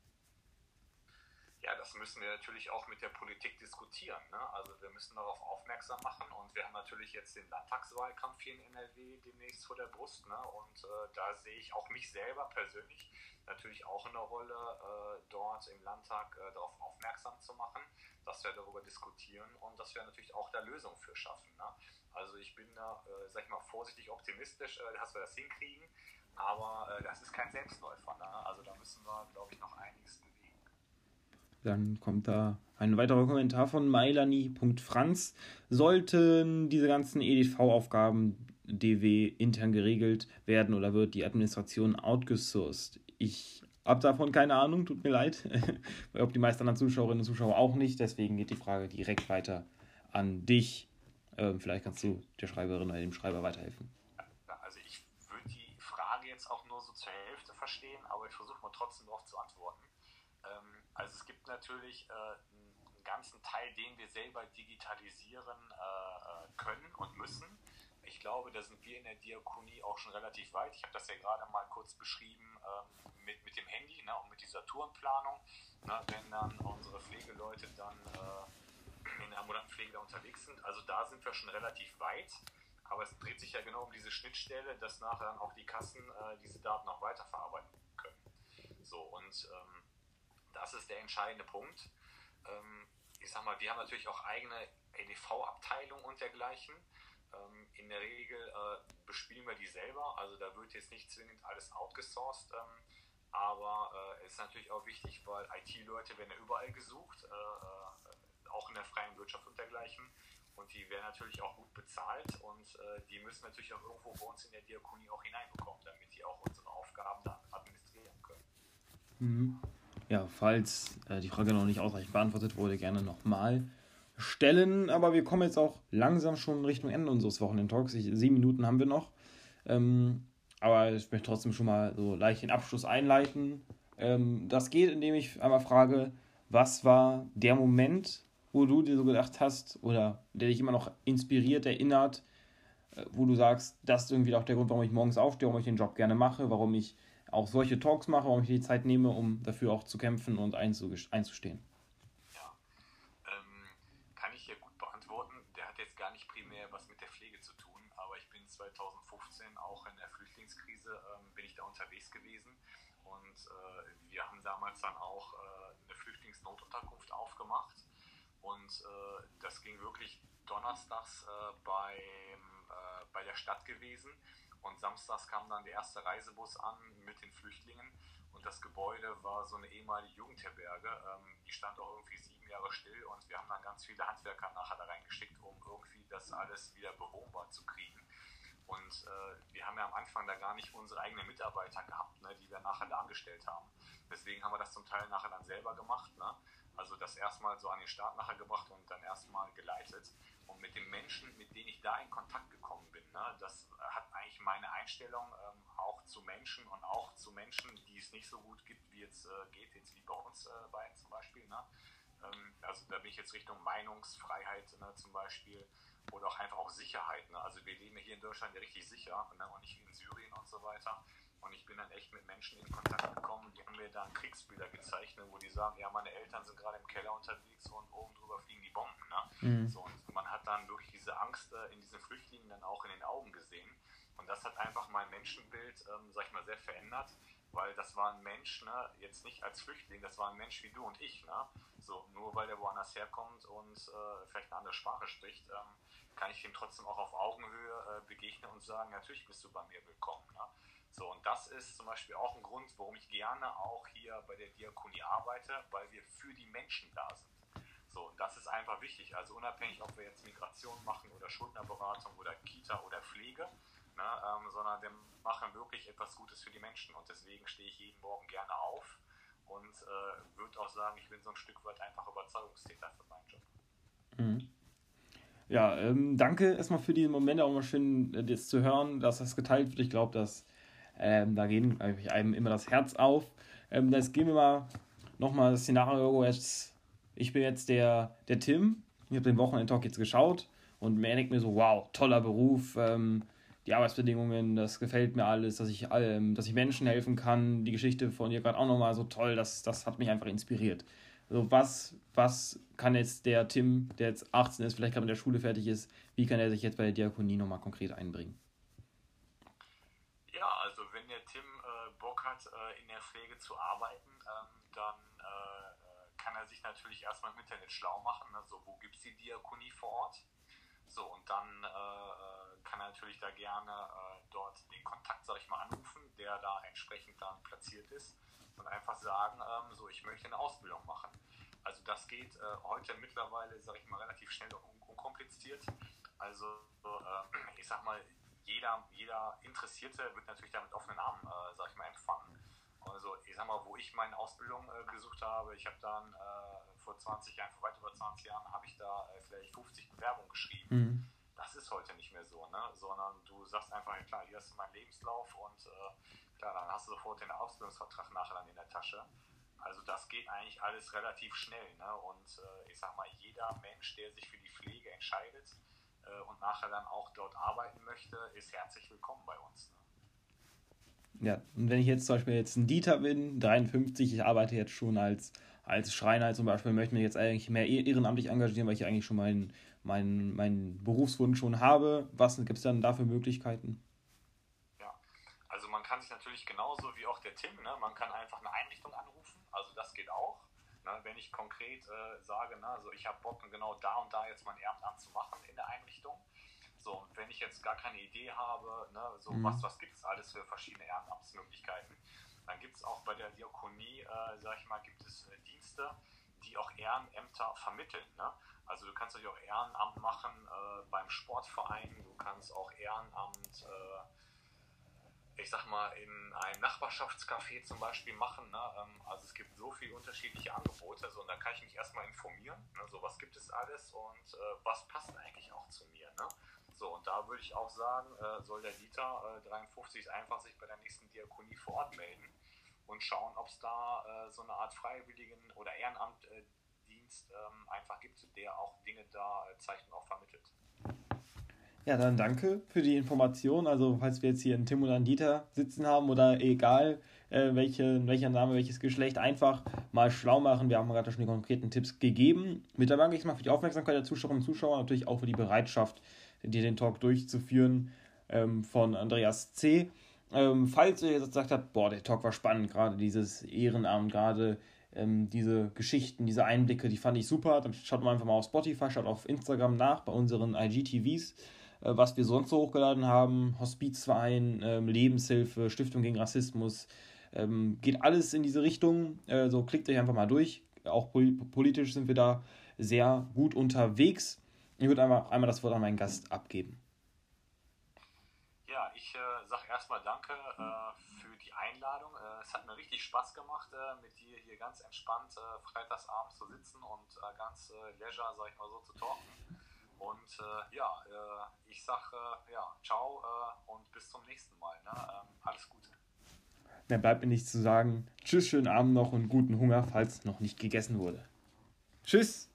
Speaker 2: Ja, das müssen wir natürlich auch mit der Politik diskutieren. Ne? Also wir müssen darauf aufmerksam machen und wir haben natürlich jetzt den Landtagswahlkampf hier in NRW demnächst vor der Brust. Ne? Und äh, da sehe ich auch mich selber persönlich natürlich auch in der Rolle, äh, dort im Landtag äh, darauf aufmerksam zu machen, dass wir darüber diskutieren und dass wir natürlich auch da Lösungen für schaffen. Ne? Also ich bin da, äh, sag ich mal, vorsichtig optimistisch, äh, dass wir das hinkriegen. Aber äh, das ist kein Selbstläufer. Ne? Also da müssen wir, glaube ich, noch einiges bewegen.
Speaker 1: Dann kommt da ein weiterer Kommentar von Mailani.franz. Sollten diese ganzen EDV-Aufgaben DW intern geregelt werden oder wird die Administration outgesourced? Ich habe davon keine Ahnung, tut mir leid. *laughs* Ob die meisten anderen Zuschauerinnen und Zuschauer auch nicht. Deswegen geht die Frage direkt weiter an dich. Ähm, vielleicht kannst du der Schreiberin oder dem Schreiber weiterhelfen.
Speaker 2: Also ich würde die Frage jetzt auch nur so zur Hälfte verstehen, aber ich versuche mal trotzdem darauf zu antworten. Ähm, also es gibt natürlich äh, einen ganzen Teil, den wir selber digitalisieren äh, äh, können und müssen. Ich glaube, da sind wir in der Diakonie auch schon relativ weit. Ich habe das ja gerade mal kurz beschrieben ähm, mit, mit dem Handy ne, und mit dieser Tourenplanung. Ne, wenn dann unsere Pflegeleute dann äh, in der ambulanten Pflege da unterwegs sind. Also da sind wir schon relativ weit. Aber es dreht sich ja genau um diese Schnittstelle, dass nachher dann auch die Kassen äh, diese Daten auch weiterverarbeiten können. So, und ähm, das ist der entscheidende Punkt. Ähm, ich sag mal, wir haben natürlich auch eigene EDV-Abteilungen und dergleichen. Ähm, in der Regel äh, bespielen wir die selber, also da wird jetzt nicht zwingend alles outgesourced. Ähm, aber äh, es ist natürlich auch wichtig, weil IT-Leute werden ja überall gesucht. Auch in der freien Wirtschaft und dergleichen. Und die werden natürlich auch gut bezahlt und äh, die müssen natürlich auch irgendwo bei uns in der Diakonie auch hineinbekommen, damit die auch unsere Aufgaben dann administrieren können.
Speaker 1: Mhm. Ja, falls äh, die Frage noch nicht ausreichend beantwortet wurde, gerne nochmal stellen. Aber wir kommen jetzt auch langsam schon Richtung Ende unseres Wochenend-Talks. Sieben Minuten haben wir noch. Ähm, aber ich möchte trotzdem schon mal so leicht den Abschluss einleiten. Ähm, das geht, indem ich einmal frage, was war der Moment, wo du dir so gedacht hast oder der dich immer noch inspiriert, erinnert, äh, wo du sagst, das ist irgendwie auch der Grund, warum ich morgens aufstehe, warum ich den Job gerne mache, warum ich auch solche Talks mache, warum ich die Zeit nehme, um dafür auch zu kämpfen und einzustehen?
Speaker 2: Ja, ähm, kann ich hier gut beantworten. Der hat jetzt gar nicht primär was mit der Pflege zu tun, aber ich bin 2015 auch in der Flüchtlingskrise, ähm, bin ich da unterwegs gewesen und äh, wir haben damals dann auch äh, eine Flüchtlingsnotunterkunft aufgemacht und äh, das ging wirklich donnerstags äh, beim, äh, bei der Stadt gewesen. Und samstags kam dann der erste Reisebus an mit den Flüchtlingen. Und das Gebäude war so eine ehemalige Jugendherberge. Ähm, die stand auch irgendwie sieben Jahre still. Und wir haben dann ganz viele Handwerker nachher da reingeschickt, um irgendwie das alles wieder bewohnbar zu kriegen. Und äh, wir haben ja am Anfang da gar nicht unsere eigenen Mitarbeiter gehabt, ne, die wir nachher da angestellt haben. Deswegen haben wir das zum Teil nachher dann selber gemacht. Ne? Also das erstmal so an den Start nachher gebracht und dann erstmal geleitet. Und mit den Menschen, mit denen ich da in Kontakt gekommen bin, ne, das hat eigentlich meine Einstellung ähm, auch zu Menschen und auch zu Menschen, die es nicht so gut gibt, wie es äh, geht, jetzt wie bei uns äh, beiden zum Beispiel. Ne? Ähm, also da bin ich jetzt Richtung Meinungsfreiheit ne, zum Beispiel oder auch einfach auch Sicherheit. Ne? Also wir leben hier in Deutschland ja richtig sicher ne? und nicht in Syrien und so weiter. Und ich bin dann echt mit Menschen in Kontakt gekommen, die haben mir dann Kriegsbilder gezeichnet, wo die sagen, ja, meine Eltern sind gerade im Keller unterwegs und oben drüber fliegen die Bomben. Ne? Mhm. So, und man hat dann wirklich diese Angst äh, in diesen Flüchtlingen dann auch in den Augen gesehen. Und das hat einfach mein Menschenbild, ähm, sag ich mal, sehr verändert. weil das war ein Mensch, ne, jetzt nicht als Flüchtling, das war ein Mensch wie du und ich, ne, so, nur weil der woanders herkommt und äh, vielleicht eine andere Sprache spricht, ähm, kann ich ihm trotzdem auch auf Augenhöhe äh, begegnen und sagen, natürlich bist du bei mir willkommen, ne? So, und das ist zum Beispiel auch ein Grund, warum ich gerne auch hier bei der Diakonie arbeite, weil wir für die Menschen da sind. So, und das ist einfach wichtig. Also unabhängig, ob wir jetzt Migration machen oder Schuldnerberatung oder Kita oder Pflege, ne, ähm, sondern wir machen wirklich etwas Gutes für die Menschen. Und deswegen stehe ich jeden Morgen gerne auf und äh, würde auch sagen, ich bin so ein Stück weit einfach Überzeugungstäter für meinen Job.
Speaker 1: Mhm. Ja, ähm, danke erstmal für diesen Moment, auch mal schön äh, das zu hören, dass das geteilt wird. Ich glaube, dass ähm, da geht einem immer das Herz auf. Ähm, jetzt gehen wir mal nochmal das Szenario. Jetzt, ich bin jetzt der, der Tim. Ich habe den Wochenendtalk jetzt geschaut und mir denkt mir so, wow, toller Beruf. Ähm, die Arbeitsbedingungen, das gefällt mir alles, dass ich, ähm, dass ich Menschen helfen kann. Die Geschichte von ihr gerade auch nochmal so toll, das, das hat mich einfach inspiriert. Also was, was kann jetzt der Tim, der jetzt 18 ist, vielleicht gerade mit der Schule fertig ist, wie kann er sich jetzt bei der Diakonie nochmal konkret einbringen?
Speaker 2: Ja, also wenn der Tim äh, Bock hat, äh, in der Pflege zu arbeiten, ähm, dann äh, kann er sich natürlich erstmal im Internet schlau machen. Ne? So, wo gibt es die Diakonie vor Ort? So, und dann äh, kann er natürlich da gerne äh, dort den Kontakt, sag ich mal, anrufen, der da entsprechend dann platziert ist und einfach sagen, ähm, so, ich möchte eine Ausbildung machen. Also das geht äh, heute mittlerweile, sag ich mal, relativ schnell und un unkompliziert. Also ähm, ich sag mal, jeder, jeder Interessierte wird natürlich damit offenen Armen, äh, sag ich mal, empfangen. Also ich sag mal, wo ich meine Ausbildung äh, gesucht habe, ich habe dann äh, vor 20 Jahren, vor weit über 20 Jahren, habe ich da äh, vielleicht 50 Bewerbungen geschrieben. Mhm. Das ist heute nicht mehr so, ne? sondern du sagst einfach, klar, hier hast du meinen Lebenslauf und äh, klar, dann hast du sofort den Ausbildungsvertrag nachher dann in der Tasche. Also das geht eigentlich alles relativ schnell. Ne? Und äh, ich sag mal, jeder Mensch, der sich für die Pflege entscheidet äh, und nachher dann auch dort arbeiten möchte, ist herzlich willkommen bei uns. Ne?
Speaker 1: Ja, und wenn ich jetzt zum Beispiel jetzt ein Dieter bin, 53, ich arbeite jetzt schon als, als Schreiner zum Beispiel, möchte mich jetzt eigentlich mehr ehrenamtlich engagieren, weil ich eigentlich schon meinen mein, mein Berufswunsch schon habe. Was gibt es dann da für Möglichkeiten?
Speaker 2: Ja, also man kann sich natürlich genauso wie auch der Tim, ne, man kann einfach eine Einrichtung anrufen, also das geht auch. Ne, wenn ich konkret äh, sage, ne, also ich habe Bock, genau da und da jetzt mein Ehrenamt zu machen in der Einrichtung, so, und wenn ich jetzt gar keine Idee habe, ne, so mhm. was, was gibt es alles für verschiedene Ehrenamtsmöglichkeiten, dann gibt es auch bei der Diakonie, äh, sag ich mal, gibt es äh, Dienste, die auch Ehrenämter vermitteln. Ne? Also du kannst natürlich auch Ehrenamt machen äh, beim Sportverein, du kannst auch Ehrenamt, äh, ich sag mal, in einem Nachbarschaftscafé zum Beispiel machen. Ne? Ähm, also es gibt so viele unterschiedliche Angebote, so, und da kann ich mich erstmal informieren, ne? so was gibt es alles und äh, was passt eigentlich auch zu mir. Ne? So, und da würde ich auch sagen, äh, soll der Dieter äh, 53 einfach sich bei der nächsten Diakonie vor Ort melden und schauen, ob es da äh, so eine Art Freiwilligen- oder Ehrenamtdienst ähm, einfach gibt, der auch Dinge da äh, zeigt und auch vermittelt.
Speaker 1: Ja, dann danke für die Information. Also, falls wir jetzt hier einen Tim oder einen Dieter sitzen haben oder egal, äh, welche, welcher Name, welches Geschlecht, einfach mal schlau machen. Wir haben gerade schon die konkreten Tipps gegeben. Mit der danke ich mal für die Aufmerksamkeit der Zuschauerinnen und Zuschauer, natürlich auch für die Bereitschaft, dir den Talk durchzuführen ähm, von Andreas C. Ähm, falls ihr jetzt gesagt habt, boah, der Talk war spannend, gerade dieses Ehrenamt, gerade ähm, diese Geschichten, diese Einblicke, die fand ich super, dann schaut mal einfach mal auf Spotify, schaut auf Instagram nach bei unseren IGTVs, was wir sonst so hochgeladen haben, Hospizverein, ähm, Lebenshilfe, Stiftung gegen Rassismus, ähm, geht alles in diese Richtung, äh, so klickt euch einfach mal durch, auch politisch sind wir da sehr gut unterwegs. Ich würde einmal, einmal das Wort an meinen Gast abgeben.
Speaker 2: Ja, ich äh, sage erstmal danke äh, für die Einladung. Äh, es hat mir richtig Spaß gemacht, äh, mit dir hier ganz entspannt äh, freitagsabend zu sitzen und äh, ganz leisure, sag ich mal so, zu talken. Und ja, ich sage ja, ciao und bis zum nächsten Mal. Ne? Ähm, alles Gute.
Speaker 1: Mehr bleibt mir nichts zu sagen. Tschüss, schönen Abend noch und guten Hunger, falls noch nicht gegessen wurde. Tschüss!